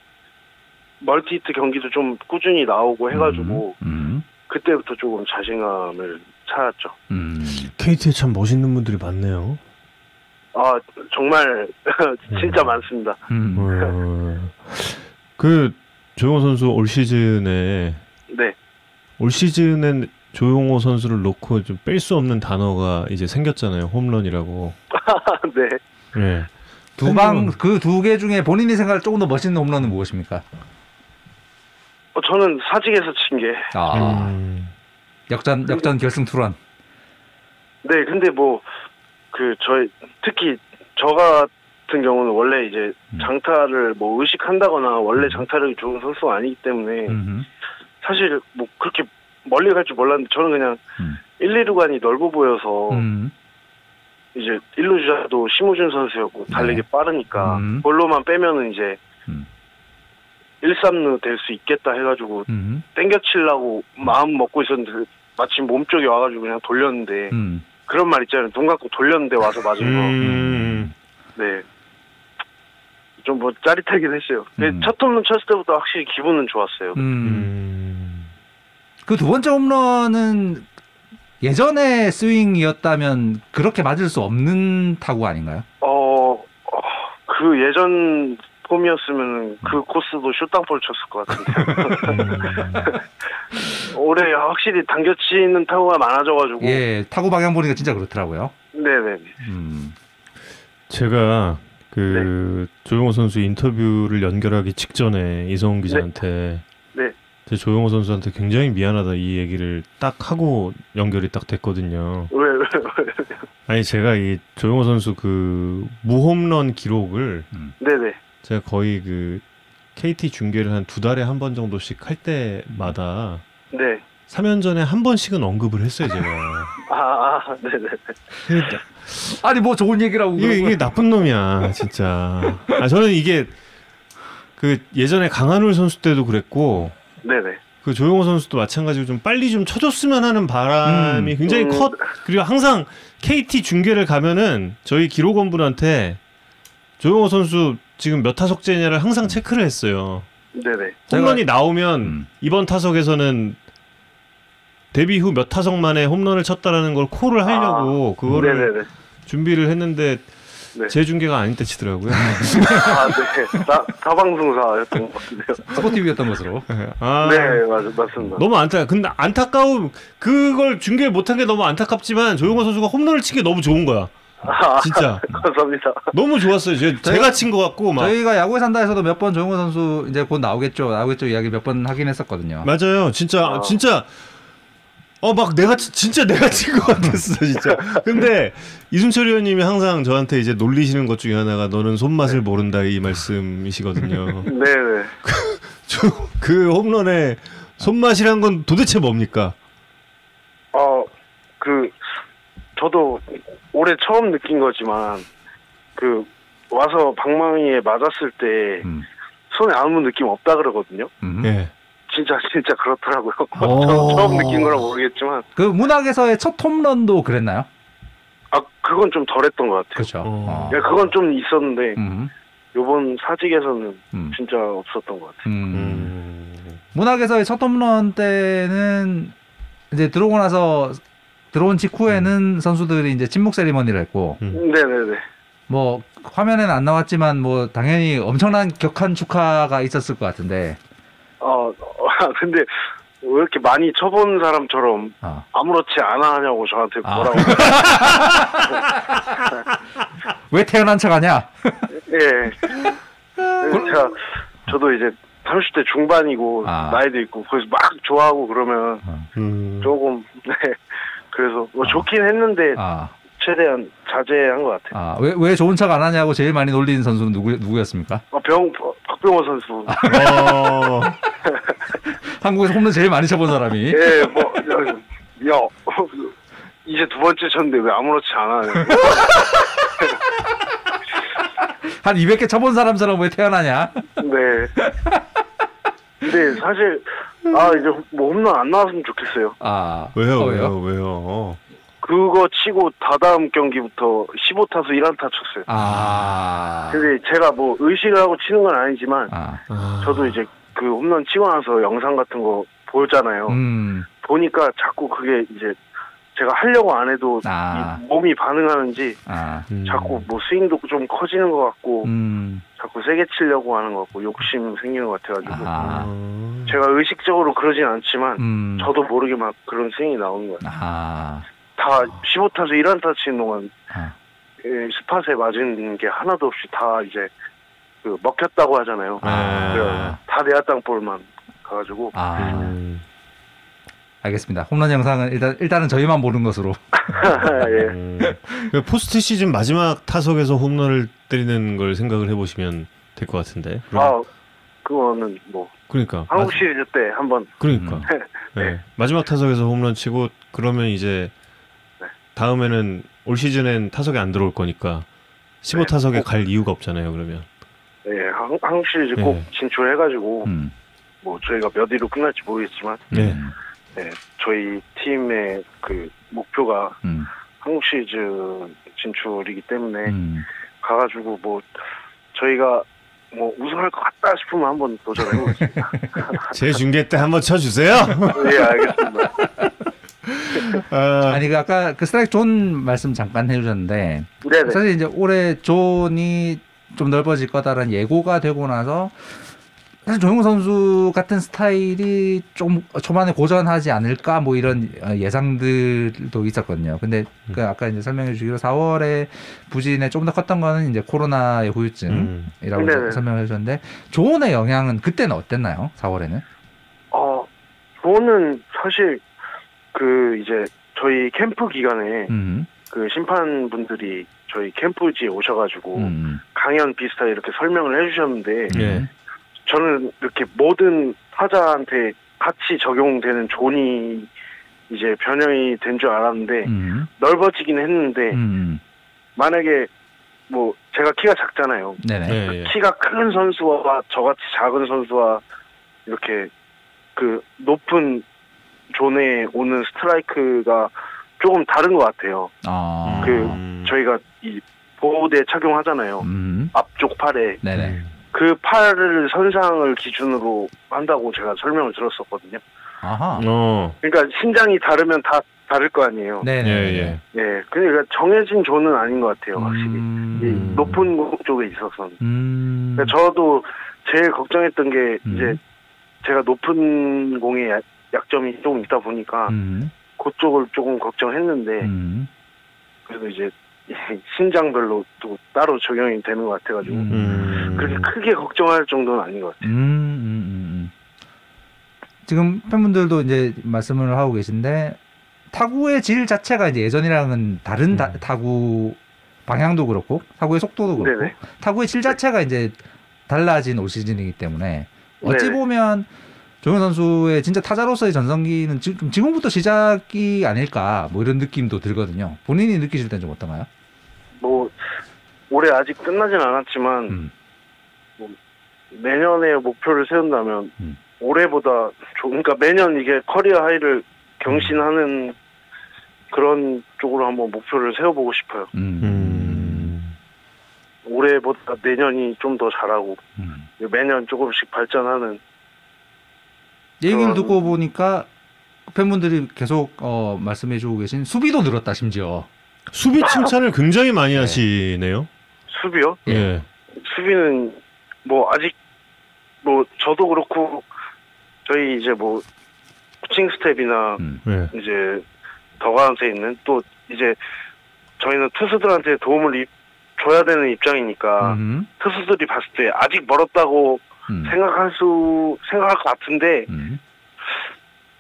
멀티히트 경기도 좀 꾸준히 나오고 해가지고 음. 그때부터 조금 자신감을 찾았죠. 음. KT에 참 멋있는 분들이 많네요. 아 정말 진짜 음. 많습니다. 음. 어. 그 조용호 선수 올 시즌에 네, 올 시즌엔 조용호 선수를 놓고 좀 뺄 수 없는 단어가 이제 생겼잖아요. 홈런이라고. 네. 예. 두방 그 두 개 중에 본인이 생각할 조금 더 멋있는 홈런은 무엇입니까? 어, 저는 사직에서 친 게. 아 음. 역전 역전 결승 투런. 네, 근데 뭐 그 저희 특히 저 같은 경우는 원래 이제 음. 장타를 뭐 의식한다거나 원래 장타력이 좋은 선수가 아니기 때문에 음. 사실 뭐 그렇게 멀리 갈 줄 몰랐는데 저는 그냥 음. 1, 2루간이 넓어 보여서 음. 이제 1루 주자도 심우준 선수였고 달리기 빠르니까 음. 볼로만 빼면은 이제 음. 1, 3루 될 수 있겠다 해가지고 음. 땡겨치려고 마음 먹고 있었는데 마침 몸쪽에 와가지고 그냥 돌렸는데 음. 그런 말 있잖아요. 눈 감고 돌렸는데 와서 맞은 거. 음. 네. 좀 뭐 짜릿하긴 했어요. 근데 음. 첫 홈런 쳤을 때부터 확실히 기분은 좋았어요. 음. 음. 그 두 번째 홈런은 예전의 스윙이었다면 그렇게 맞을 수 없는 타구 아닌가요? 어, 어, 그 예전 폼이었으면 그 코스도 슛땅볼 쳤을 것 같은데. 올해 확실히 당겨치는 타구가 많아져가지고. 예, 타구 방향 보니까 진짜 그렇더라고요. 네네. 음. 제가 그 조용호 선수 인터뷰를 연결하기 직전에 이성훈 기자한테 네. 제 조용호 선수한테 굉장히 미안하다 이 얘기를 딱 하고 연결이 딱 됐거든요. 왜, 왜, 왜. 아니 제가 이 조용호 선수 그 무홈런 기록을 네네. 제가 거의 그 KT 중계를 한 두 달에 한 번 정도씩 할 때마다 네. 3년 전에 한 번씩은 언급을 했어요 제가. 아, 아, 네네. 근데 아니 뭐 좋은 얘기라고 이게, 이게 나쁜 놈이야 진짜. 아 저는 이게 그 예전에 강한울 선수 때도 그랬고 네네. 그 조용호 선수도 마찬가지로 좀 빨리 좀 쳐줬으면 하는 바람이 음. 굉장히 음. 컸. 그리고 항상 KT 중계를 가면은 저희 기록원분한테 조용호 선수 지금 몇 타석째냐를 항상 체크를 했어요. 네네. 홈런이 나오면 음. 이번 타석에서는 데뷔 후 몇 타석 만에 홈런을 쳤다라는 걸 콜을 하려고 그거를 네네네. 준비를 했는데 네. 제 중계가 아닌 때 치더라고요. 아, 네. 다, 다 방송사였던 것 같은데요. 스포티비였던 것으로. 아, 네, 맞, 맞습니다. 너무 안타. 근데 안타까움 그걸 중계를 못한 게 너무 안타깝지만 조용호 선수가 홈런을 친게 너무 좋은 거야. 아, 진짜 감사합니다. 너무 좋았어요. 제, 제가 친 것 같고 막 저희가 야구에 산다에서도 몇번 조용호 선수 이제 곧 나오겠죠. 나오겠죠 이야기 몇 번 하긴 했었거든요. 맞아요. 진짜 아. 진짜 어 막 내가 치- 진짜 내가 친 것 같았어 진짜. 근데 이순철 의원님이 항상 저한테 이제 놀리시는 것 중에 하나가 너는 손맛을 모른다 이 말씀이시거든요. 네네. 저- 그 홈런의 손맛이란 건 도대체 뭡니까? 어, 그, 저도 올해 처음 느낀 거지만, 그, 와서 방망이에 맞았을 때, 음. 손에 아무 느낌 없다 그러거든요. 음. 예. 진짜, 진짜 그렇더라고요. 오. 저 처음 느낀 거라 모르겠지만, 그 문학에서의 첫 홈런도 그랬나요? 아, 그건 좀 덜했던 것 같아요. 그렇죠. 어. 예, 그건 좀 있었는데, 음. 요번 사직에서는 음. 진짜 없었던 것 같아요. 음. 음. 문학에서의 첫 홈런 때는 이제 들어오고 나서 들어온 직후에는 선수들이 이제 침묵 세리머니를 했고 음. 네네네. 뭐 화면에는 안 나왔지만 뭐 당연히 엄청난 격한 축하가 있었을 것 같은데 어, 근데, 왜 이렇게 많이 쳐본 사람처럼 어. 아무렇지 않아 하냐고 저한테 아. 뭐라고. 왜 태어난 척하냐? 예. 제가 저도 이제 30대 중반이고 아. 나이도 있고 거기서 막 좋아하고 그러면 음. 조금 네. 그래서 뭐 좋긴 했는데 아, 최대한 자제한 것 같아요. 아, 왜, 왜 좋은 척 안 하냐고 제일 많이 놀리는 선수는 누구, 누구였습니까? 어, 병 박병호 선수. 어. 한국에서 홈런 제일 많이 쳐본 사람이. 예, 뭐 야, 야 이제 두 번째 쳤는데 왜 아무렇지 않아? 한 200개 쳐본 사람처럼 왜 태어나냐? 네. 근데 사실 아 이제 뭐 홈런 안 나왔으면 좋겠어요. 아, 왜요 어, 왜요 왜요? 그거 치고 다다음 경기부터 15타수 1안타 쳤어요. 아, 근데 제가 뭐 의식을 하고 치는 건 아니지만 아, 아. 저도 이제 그 홈런 치고 나서 영상 같은 거 보잖아요. 음, 보니까 자꾸 그게 이제 제가 하려고 안 해도 아. 이 몸이 반응하는지 아, 음. 자꾸 뭐 스윙도 좀 커지는 것 같고 음, 자꾸 세게 치려고 하는 것 같고 욕심 생기는 것 같아가지고 아, 어. 제가 의식적으로 그러진 않지만 음, 저도 모르게 막 그런 스윙이 나오는 거예요. 아, 다 15타수 1안타 치는 동안 아, 예, 스팟에 맞은 게 하나도 없이 다 이제 그 먹혔다고 하잖아요. 아. 다 내야 땅볼만 가가지고 아, 음. 알겠습니다. 홈런 영상은 일단 일단은 저희만 보는 것으로. 예. 음. 그 포스트 시즌 마지막 타석에서 홈런을 때리는 걸 생각을 해보시면 될 것 같은데. 아 그거는 뭐 그러니까. 한국 마- 시리즈 때 한번 그러니까. 음. 네. 마지막 타석에서 홈런 치고 그러면 이제 네. 다음에는 올 시즌엔 타석에 안 들어올 거니까 15 타석에 네. 갈 이유가 없잖아요. 그러면. 예, 한- 한국 시리즈 꼭 네. 진출해가지고 음, 뭐 저희가 몇 위로 끝날지 모르겠지만 네. 음, 예, 저희 팀의 그 목표가 음, 한국 시리즈 진출이기 때문에 음. 가가지고 뭐 저희가 뭐 우승할 것 같다 싶으면 한번 도전해보겠습니다. 제 중계 때 한번 쳐주세요. 예, 알겠습니다. 아, 아니 그 아까 그 스트라이크 존 말씀 잠깐 해주셨는데 네네. 사실 이제 올해 존이 좀 넓어질 거다라는 예고가 되고 나서 사실 조용호 선수 같은 스타일이 좀 초반에 고전하지 않을까 뭐 이런 어, 예상들도 있었거든요. 근데 그 아까 이제 설명해 주기로 4월에 부진에 좀더 컸던 거는 이제 코로나의 후유증이라고 음. 네네. 설명해 주셨는데 존의 영향은 그때는 어땠나요? 4월에는? 어, 저는 사실 그 이제 저희 캠프 기간에 음. 그 심판분들이 저희 캠프지에 오셔가지고 음. 강연 비슷하게 이렇게 설명을 해주셨는데 예. 저는 이렇게 모든 타자한테 같이 적용되는 존이 이제 변형이 된 줄 알았는데 음. 넓어지긴 했는데 음. 만약에 뭐 제가 키가 작잖아요. 네네. 예, 예. 키가 큰 선수와 저같이 작은 선수와 이렇게 그 높은 존에 오는 스트라이크가 조금 다른 것 같아요. 아. 그 음. 저희가 이 보호대 착용하잖아요. 음. 앞쪽 팔에 네네. 그 팔을 선상을 기준으로 한다고 제가 설명을 들었었거든요. 아하. 어. 그러니까 신장이 다르면 다 다를 거 아니에요. 네네. 예, 예. 예, 그러니까 정해진 존은 아닌 것 같아요, 확실히. 음. 이 높은 곳 쪽에 있어서는. 음. 그러니까 저도 제일 걱정했던 게 음. 이제 제가 높은 공에 약- 약점이 좀 있다 보니까 음. 그쪽을 조금 걱정했는데 음. 그래도 이제 신장별로 또 따로 적용이 되는 것 같아가지고 음. 음. 그렇게 크게 걱정할 정도는 아닌 것 같아요. 음, 음, 음, 음. 지금 팬분들도 이제 말씀을 하고 계신데 타구의 질 자체가 이제 예전이랑은 다른 다- 음. 타구 방향도 그렇고 타구의 속도도 그렇고 네네. 타구의 질 자체가 이제 달라진 올 시즌이기 때문에 어찌 네네. 보면 조현 선수의 진짜 타자로서의 전성기는 지금 지금부터 시작이 아닐까 뭐 이런 느낌도 들거든요. 본인이 느끼실 땐좀 어떤가요? 뭐 올해 아직 끝나진 않았지만 음. 내년에 목표를 세운다면 음. 올해보다 조, 그러니까 매년 이게 커리어 하이를 경신하는 그런 쪽으로 한번 목표를 세워보고 싶어요. 음. 음. 올해보다 내년이 좀 더 잘하고 음. 매년 조금씩 발전하는 얘기를 듣고 보니까 팬분들이 계속 어, 말씀해주고 계신 수비도 늘었다 심지어. 수비 칭찬을 굉장히 많이 네. 하시네요. 수비요. 예. 수비는 뭐 아직 뭐 저도 그렇고 저희 이제 뭐 코칭 스텝이나 음. 예. 이제 더가운트에 있는 또 이제 저희는 투수들한테 도움을 입- 줘야 되는 입장이니까 음. 투수들이 봤을 때 아직 멀었다고 음. 생각할 수 생각할 것 같은데 음.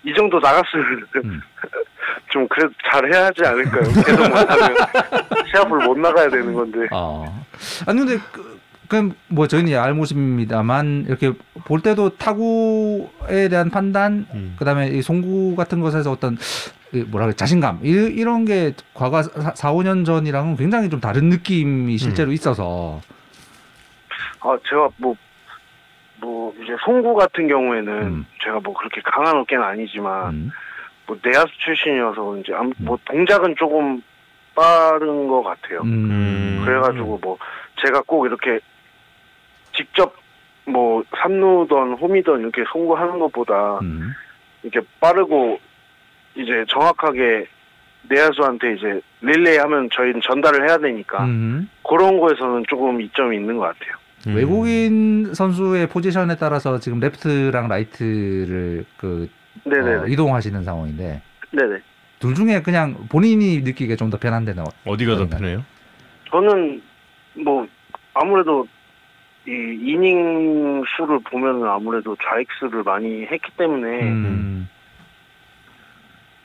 이 정도 나갔으면 음. 좀 그래도 잘 해야 하지 않을까요? 계속 못하면 시합을 못 나가야 되는 건데 아. 아니 근데 그, 그럼 뭐 저희는 알못입니다만 이렇게 볼 때도 타구에 대한 판단 음. 그다음에 이 송구 같은 것에서 어떤 이 뭐라 그래 자신감 이, 이런 게 과거 4, 5년 전이랑은 굉장히 좀 다른 느낌이 실제로 있어서 아 제가 뭐뭐 이제 송구 같은 경우에는 음. 제가 뭐 그렇게 강한 어깨는 아니지만 음. 뭐 내야수 출신이어서 그런지 아무- 뭐 동작은 조금 빠른 것 같아요. 음. 음. 그래가지고 뭐 제가 꼭 이렇게 직접 뭐 삼루던 홈이던 이렇게 송구하는 것보다 음. 이렇게 빠르고 이제 정확하게 내야수한테 이제 릴레이 하면 저희는 전달을 해야 되니까 음. 그런 거에서는 조금 이점이 있는 것 같아요. 음. 외국인 선수의 포지션에 따라서 지금 레프트랑 라이트를 그. 어, 이동하시는 상황인데 네네. 둘 중에 그냥 본인이 느끼기에 좀 더 편한 데는 어- 어디가 더? 편해요? 저는 뭐 아무래도 이 이닝 수를 보면은 아무래도 좌익수를 많이 했기 때문에 음.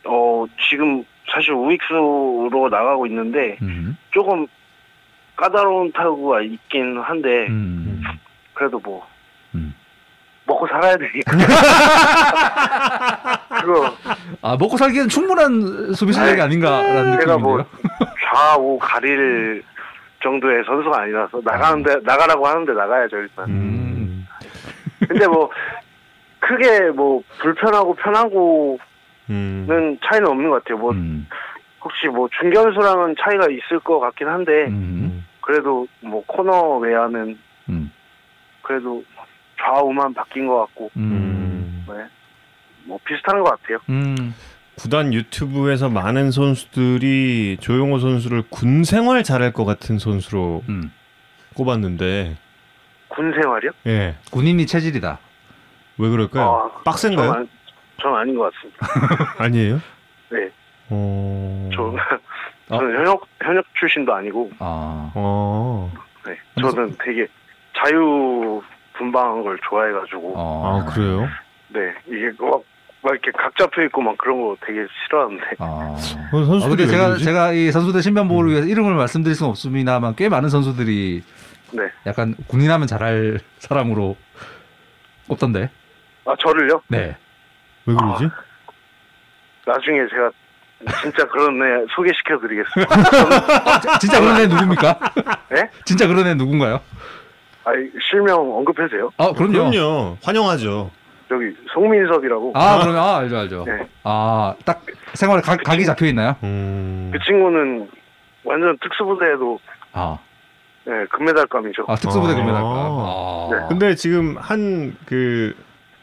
어 지금 사실 우익수로 나가고 있는데 음. 조금 까다로운 타구가 있긴 한데 음. 그래도 뭐 음. 먹고 살아야 되니까 그거 아 먹고 살기에는 충분한 수비 실력이 아이, 아닌가라는 제가 느낌인데요. 뭐 좌우 가릴 정도의 선수가 아니라서 나가는데 나가라고 하는데 나가야죠 일단. 음. 근데 뭐 크게 뭐 불편하고 편하고는 음. 차이는 없는 것 같아요. 뭐 음. 혹시 뭐 중견수랑은 차이가 있을 것 같긴 한데 음. 그래도 뭐 코너 외야는 음. 그래도 좌우만 바뀐 것 같고 음. 네. 뭐 비슷한 것 같아요. 음. 구단 유튜브에서 많은 선수들이 조용호 선수를 군 생활 잘할 것 같은 선수로 음. 꼽았는데 군 생활이요? 예. 군인이 체질이다. 왜 그럴까요? 아, 빡센가요? 전, 안- 전 아닌 것 같습니다. 아니에요? 네. 어. 저 어? 저는 현역 현역 출신도 아니고 아. 어. 네. 저는 되게 자유 분방한 걸 좋아해가지고 어. 아 그래요? 네 이게 막, 막 이렇게 각 잡혀 있고 막 그런 거 되게 싫어하는데 아. 어, 아, 선수들이 근데 왜 제가 그러지? 제가 이 선수들 신변 보호를 위해서 이름을 말씀드릴 수는 없습니다만 꽤 많은 선수들이 네. 약간 군인하면 잘할 사람으로 꼽던데. 아 저를요? 네. 왜 그러지? 나중에 제가 진짜 그런 애 소개시켜 드리겠습니다. 아, 진짜 그런 애 누굽니까? 네? 진짜 그런 애 누군가요? 아 실명 언급해도 돼요? 아, 그럼요. 그럼요. 환영하죠. 저기 송민섭이라고. 아 그러면 아 알죠 알죠. 네. 아 딱 생활에 각, 각이 잡혀 있나요? 음. 그 친구는 완전 특수부대에도 아, 네, 금메달감이죠. 아 특수부대 아. 금메달까. 아. 네. 근데 지금 한 그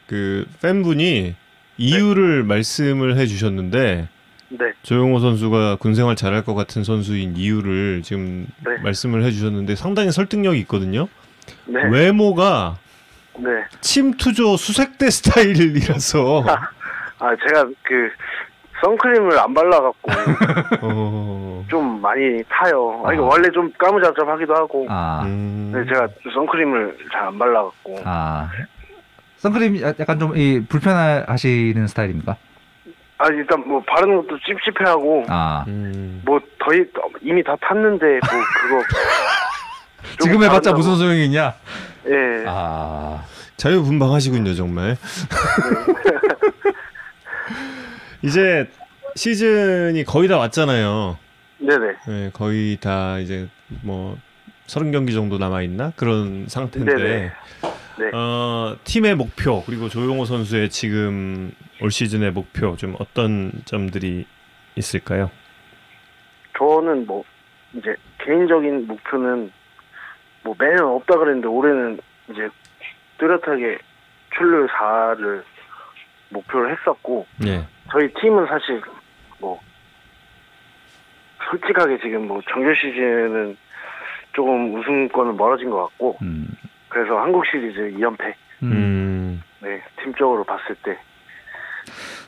그 팬분이 이유를 말씀을 해주셨는데 네. 조용호 선수가 군 생활 잘할 것 같은 선수인 이유를 지금 네. 말씀을 해주셨는데 상당히 설득력이 있거든요. 네. 외모가 네. 침투조 수색대 스타일이라서 아 제가 그 선크림을 안 발라갖고 어, 좀 많이 타요. 아, 이거 아. 원래 좀 까무잡잡하기도 하고. 아, 음, 네, 제가 선크림을 잘 안 발라갖고. 아. 선크림 야- 약간 좀 이 불편하시는 스타일입니까? 아 일단 뭐 바르는 것도 찝찝해하고 아. 음. 뭐 거의 이미 다 탔는데 뭐 그거 좀 지금 해봤자. 무슨 소용이 있냐? 예. 아. 자유분방하시군요 정말. 이제 시즌이 거의 다 왔잖아요. 네네. 네, 거의 다 이제 뭐 서른 경기 정도 남아 있나 그런 상태인데 네네. 네. 어, 팀의 목표 그리고 조용호 선수의 지금 올 시즌의 목표 좀 어떤 점들이 있을까요? 저는 뭐 이제 개인적인 목표는 뭐 매년 없다 그랬는데 올해는 이제 뚜렷하게 출루 4를 목표를 했었고 네. 저희 팀은 사실 뭐 솔직하게 지금 뭐 정규 시즌은 조금 우승권은 멀어진 것 같고 음. 그래서 한국 시리즈 2연패 음. 음. 네 팀적으로 봤을 때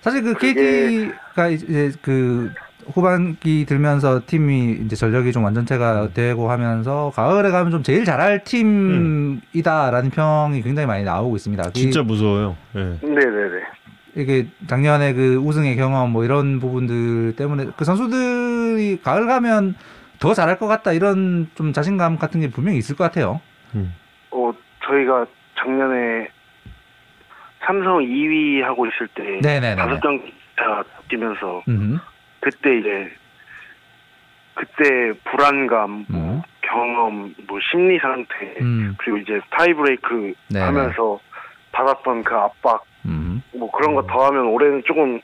사실 그 KT가 이제 그 후반기 들면서 팀이 이제 전력이 좀 완전체가 되고 하면서 가을에 가면 좀 제일 잘할 팀이다라는 평이 굉장히 많이 나오고 있습니다. 그 진짜 무서워요. 네. 네네네 이게 작년에 그 우승의 경험 뭐 이런 부분들 때문에 그 선수들이 가을 가면 더 잘할 것 같다 이런 좀 자신감 같은 게 분명히 있을 것 같아요. 음. 어 저희가 작년에 삼성 2위 하고 있을 때 네네네. 다섯 경기 다 뛰면서 음. 그때 이제 그때 불안감, 뭐 음. 경험, 뭐 심리 상태 음. 그리고 이제 타이브레이크 네네. 하면서 받았던 그 압박 음. 뭐 그런 거 더하면 올해는 조금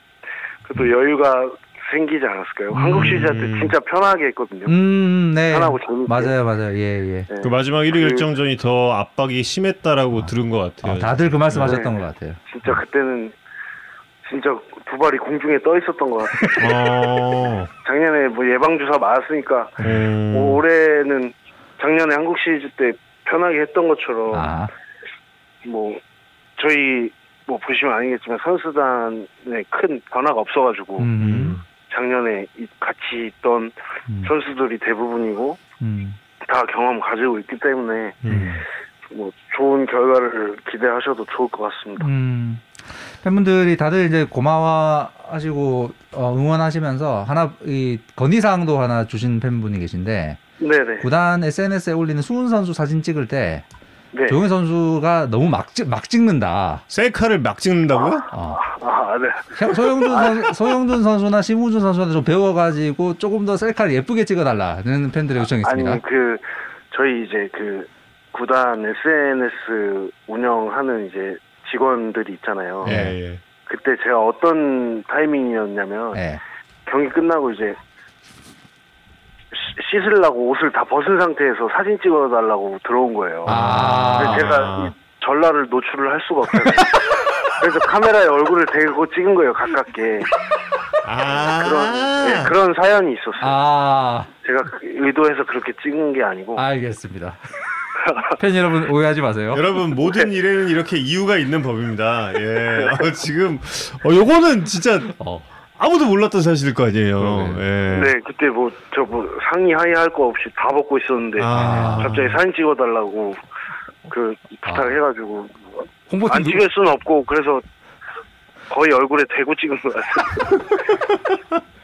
그래도 여유가 생기지 않았을까요? 음. 한국 시리즈 할때 진짜 편하게 했거든요. 음, 네. 편하고 재밌게. 맞아요, 맞아요. 예, 예. 네. 그 마지막 1위 그- 결정전이 더 압박이 심했다라고 들은 것 같아요. 어, 다들 그 말씀하셨던 네. 것 같아요. 진짜 그때는 진짜 두 발이 공중에 떠 있었던 것 같아요. 어. 작년에 뭐 예방 주사 맞았으니까 음. 뭐 올해는 작년에 한국 시리즈 때 편하게 했던 것처럼 아, 뭐 저희 뭐 보시면 아니겠지만 선수단에 큰 변화가 없어가지고 음, 작년에 이- 같이 있던 음, 선수들이 대부분이고 음. 다 경험 가지고 있기 때문에 음. 뭐 좋은 결과를 기대하셔도 좋을 것 같습니다. 음. 팬분들이 다들 이제 고마워하시고 어, 응원하시면서 하나 이 건의사항도 하나 주신 팬분이 계신데 네네. 구단 SNS에 올리는 수훈 선수 사진 찍을 때 네. 조용희 선수가 너무 막, 찍, 막 찍는다. 셀카를 막 찍는다고요? 어. 아, 네. 형, 소영준, 선, 소영준 선수나 심우준 선수한테 좀 배워가지고 조금 더 셀카를 예쁘게 찍어달라는 팬들의 요청이 있습니다. 아니 그 저희 이제 그 구단 SNS 운영하는 이제 직원들이 있잖아요. 예, 예. 그때 제가 어떤 타이밍이었냐면 예. 경기 끝나고 이제 씻- 씻으려고 옷을 다 벗은 상태에서 사진 찍어달라고 들어온 거예요. 아. 근데 제가 이 전라를 노출을 할 수가 없잖아요. 그래서 카메라에 얼굴을 대고 찍은 거예요, 가깝게. 아. 그런, 네, 그런 사연이 있었어요. 아, 제가 그- 의도해서 그렇게 찍은 게 아니고. 알겠습니다. 팬 여러분 오해하지 마세요. 여러분 모든 일에는 이렇게 이유가 있는 법입니다. 예. 아, 지금 어 요거는 진짜 어. 아무도 몰랐던 사실일 거 아니에요. 예. 네, 그때 뭐, 저 뭐, 상의 하의 할 거 없이 다 벗고 있었는데, 아. 갑자기 사진 찍어달라고, 그, 부탁해가지고, 홍보팀 안 찍을 수는 없고, 그래서 거의 얼굴에 대고 찍은 거 같아요.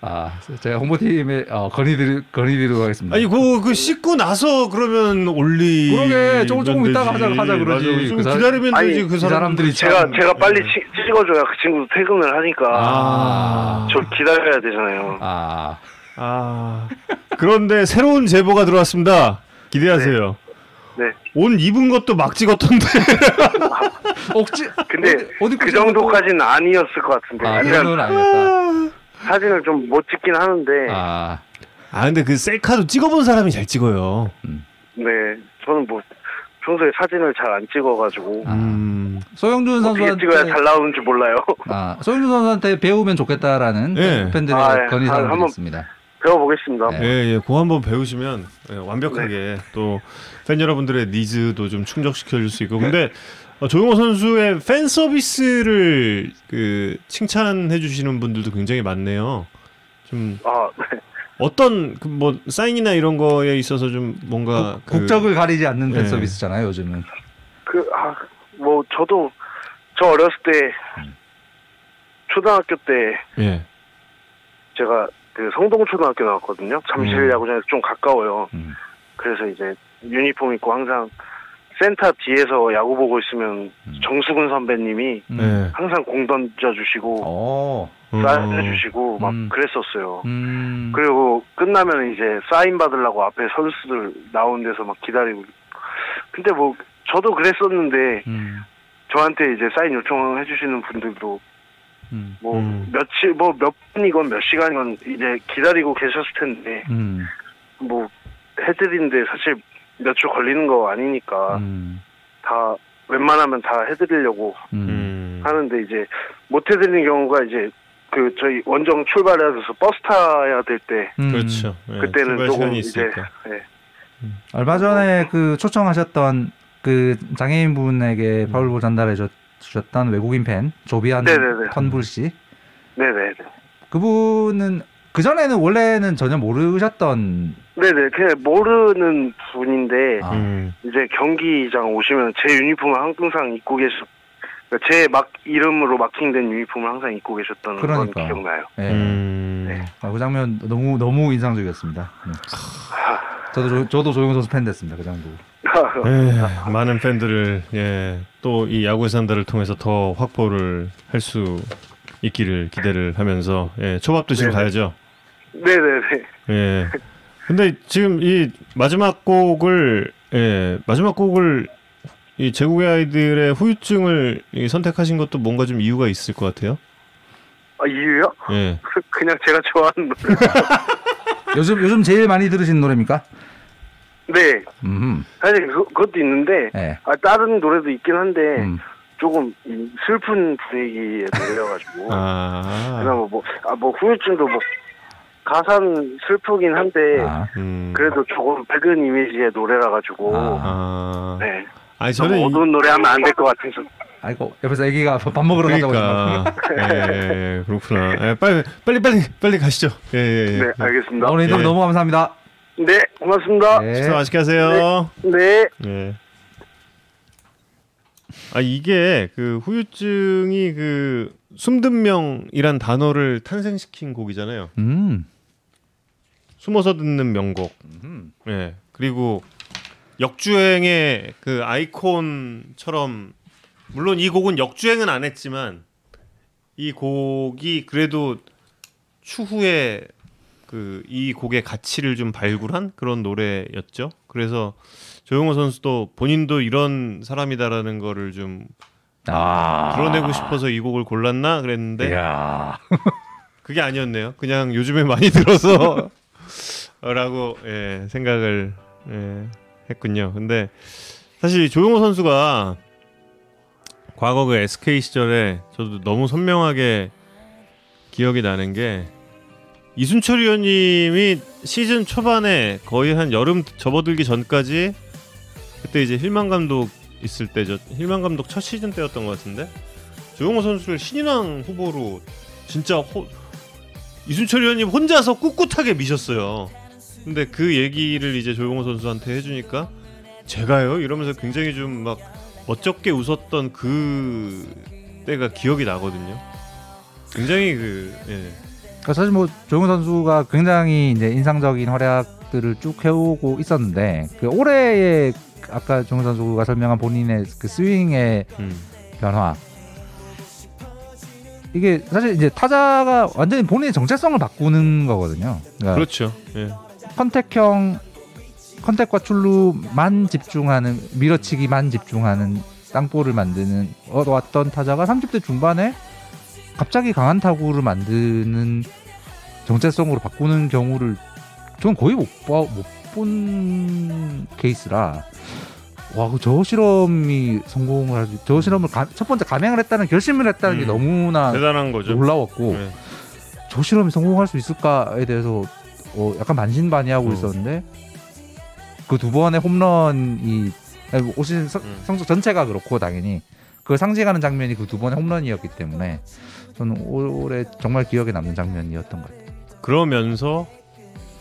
아, 제가 홍보팀에 어, 건의드리 건의드리도록 하겠습니다. 아니 그, 그 씻고 나서 그러면 올리. 그러게, 조금 조금 이따가 하자- 하자 그러지. 좀그 사람- 기다리면 아니, 되지 그이 사람. 사람 들이 참- 제가, 제가 빨리 예. 치- 찍어줘야 그 친구도 퇴근을 하니까, 아, 저 기다려야 되잖아요. 아, 아. 그런데 새로운 제보가 들어왔습니다. 기대하세요. 네. 옷 입은 것도 막 찍었던데. 억지 근데 어디, 어디 그 정도까지는 아니었을 것 같은데. 아, 그 그냥 정도는 아니었다. 사진을 좀 못 찍긴 하는데, 아, 아 근데 그 셀카도 찍어본 사람이 잘 찍어요. 네. 저는 뭐 평소에 사진을 잘 안 찍어가지고 아. 음. 소영준 어떻게 선수한테 찍어야 잘 나오는지 몰라요. 아, 소영준 선수한테 배우면 좋겠다라는 예. 팬들의 아, 예. 건의사항이 아, 한번- 있습니다. 배워보겠습니다. 네. 예, 예, 그거 한번 배우시면 예, 완벽하게 또 팬 여러분들의 needs도 좀 충족시켜 줄 수 있고. 근데 어, 조용호 선수의 팬 서비스를 그 칭찬해 주시는 분들도 굉장히 많네요. 좀 아, 네. 어떤 그 뭐 사인이나 이런 거에 있어서 좀 뭔가 그- 국적을 가리지 않는 팬 예. 서비스잖아요, 요즘은. 그, 아, 뭐, 저도, 저 어렸을 때, 초등학교 때, 예. 제가 그 성동초등학교 나왔거든요. 잠실 음. 야구장에서 좀 가까워요. 음. 그래서 이제 유니폼 입고 항상 센터 뒤에서 야구 보고 있으면 음. 정수근 선배님이 음. 예. 항상 공 던져주시고, 어. 사인 어. 해주시고, 막 음. 그랬었어요. 음. 그리고 끝나면 이제 사인 받으려고 앞에 선수들 나온 데서 막 기다리고. 근데 뭐, 저도 그랬었는데, 음. 저한테 이제 사인 요청해 주시는 분들도 음. 뭐 음. 며칠 뭐 몇 분이건 몇 시간이건 이제 기다리고 계셨을 텐데 음. 뭐 해드리는데 사실 몇 주 걸리는 거 아니니까 음. 다 웬만하면 다 해드리려고 음. 음. 하는데 이제 못 해드리는 경우가 이제 그 저희 원정 출발해야 돼서 버스 타야 될때 음. 그렇죠. 예, 그때는 조금 이제. 예. 얼마 전에 그 초청하셨던 그 장애인 분에게 파울볼 전달해 주- 주셨던 외국인 팬 조비안 네네네. 턴불 씨 네네네 그분은 그 전에는 원래는 전혀 모르셨던 네네 그냥 모르는 분인데 아. 음. 이제 경기장 오시면 제 유니폼을 항상 입고 계셨 제 막 이름으로 마킹된 유니폼을 항상 입고 계셨던 건 그러니까. 기억나요. 예. 음. 아, 그 장면 너무 너무 인상적이었습니다. 네. 저도 조, 저도 조용 선수 팬 됐습니다. 그 장면. 예, 많은 팬들을 예, 또 이 야구의 산다를 통해서 더 확보를 할 수 있기를 기대를 하면서 예, 초밥 드시고 네네. 가야죠. 네네네. 예. 근데 지금 이 마지막 곡을 예, 마지막 곡을 이 제국의 아이들의 후유증을 이 선택하신 것도 뭔가 좀 이유가 있을 것 같아요. 아 이유요? 예. 그냥 제가 좋아하는 노래. 요즘 요즘 제일 많이 들으신 노래입니까? 네. 음. 사실 그, 그것도 있는데 네. 아, 다른 노래도 있긴 한데 음. 조금 이 슬픈 분위기의 노래여가지고 아. 그나마 뭐아 뭐 후유증도 뭐 가사는 슬프긴 한데 아. 음. 그래도 조금 밝은 이미지의 노래라 가지고 아. 아. 네. 아니 너무 저는 이- 어두운 노래 하면 안 될 것 같아서 아이고 옆에서 아기가 밥 먹으러 가자고 그러니까 예, 그렇구나. 예, 빨리 빨리 빨리 빨리 가시죠. 예, 예, 예. 네 알겠습니다. 아, 오늘 인터뷰 예. 너무 감사합니다. 네 고맙습니다. 네. 식사 맛있게 하세요. 네. 예. 아 이게 그 후유증이 그 숨든 명이란 단어를 탄생시킨 곡이잖아요. 음. 숨어서 듣는 명곡. 음. 예. 그리고 역주행의 그 아이콘처럼 물론 이 곡은 역주행은 안 했지만 이 곡이 그래도 추후에 그 이 곡의 가치를 좀 발굴한 그런 노래였죠. 그래서 조용호 선수도 본인도 이런 사람이다라는 거를 좀 아. 드러내고 싶어서 이 곡을 골랐나 그랬는데. 그게 아니었네요. 그냥 요즘에 많이 들어서 라고 예, 생각을 예, 했군요. 근데 사실 조용호 선수가 과거 그 SK 시절에 저도 너무 선명하게 기억이 나는 게 이순철 위원님이 시즌 초반에 거의 한 여름 접어들기 전까지 그때 이제 힐만 감독 있을 때죠. 힐만 감독 첫 시즌 때였던 것 같은데 조용호 선수를 신인왕 후보로 진짜 호, 이순철 위원님 혼자서 꿋꿋하게 미셨어요. 근데 그 얘기를 이제 조용호 선수한테 해주니까 제가요 이러면서 굉장히 좀막 멋쩍게 웃었던 그 때가 기억이 나거든요. 굉장히 그 예. 그러니까 사실 뭐 조용 선수가 굉장히 이제 인상적인 활약들을 쭉 해오고 있었는데 그 올해의 아까 조용 선수가 설명한 본인의 그 스윙의 음. 변화 이게 사실 이제 타자가 완전히 본인의 정체성을 바꾸는 거거든요. 그러니까 그렇죠. 예. contact형 contact과 출루만 집중하는 밀어치기만 집중하는 땅볼을 만드는 어, 왔던 타자가 30대 중반에 갑자기 강한 타구를 만드는 정체성으로 바꾸는 경우를 저는 거의 못본 케이스라 와, 그 저 실험이 성공을 하지. 저 실험을 가, 첫 번째 감행을 했다는 결심을 했다는 게 음. 너무나 대단한 거죠. 놀라웠고 네. 저 실험이 성공할 수 있을까에 대해서 어, 약간 만신반의하고 어. 있었는데 그 두 번의 홈런이 시즌 성- 음. 성적 전체가 그렇고 당연히 그걸 상징하는 장면이 그 두 번의 홈런이었기 때문에 저는 올해 정말 기억에 남는 장면이었던 것 같아요. 그러면서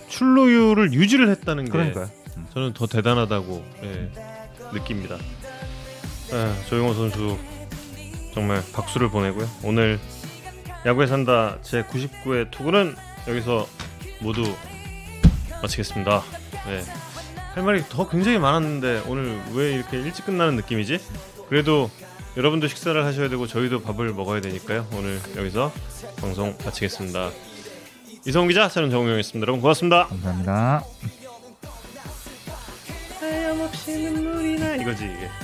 출루율을 유지를 했다는 게 그러니까요. 저는 더 대단하다고 예, 느낍니다. 아, 조용호 선수 정말 박수를 보내고요. 오늘 야구에 산다 제 99회 투구는 여기서 모두 마치겠습니다. 네. 할 말이 더 굉장히 많았는데 오늘 왜 이렇게 일찍 끝나는 느낌이지? 그래도 여러분도 식사를 하셔야 되고 저희도 밥을 먹어야 되니까요. 오늘 여기서 방송 마치겠습니다. 이성훈 기자, 저는 정우영이었습니다. 여러분 고맙습니다. 감사합니다. 이거지 이게.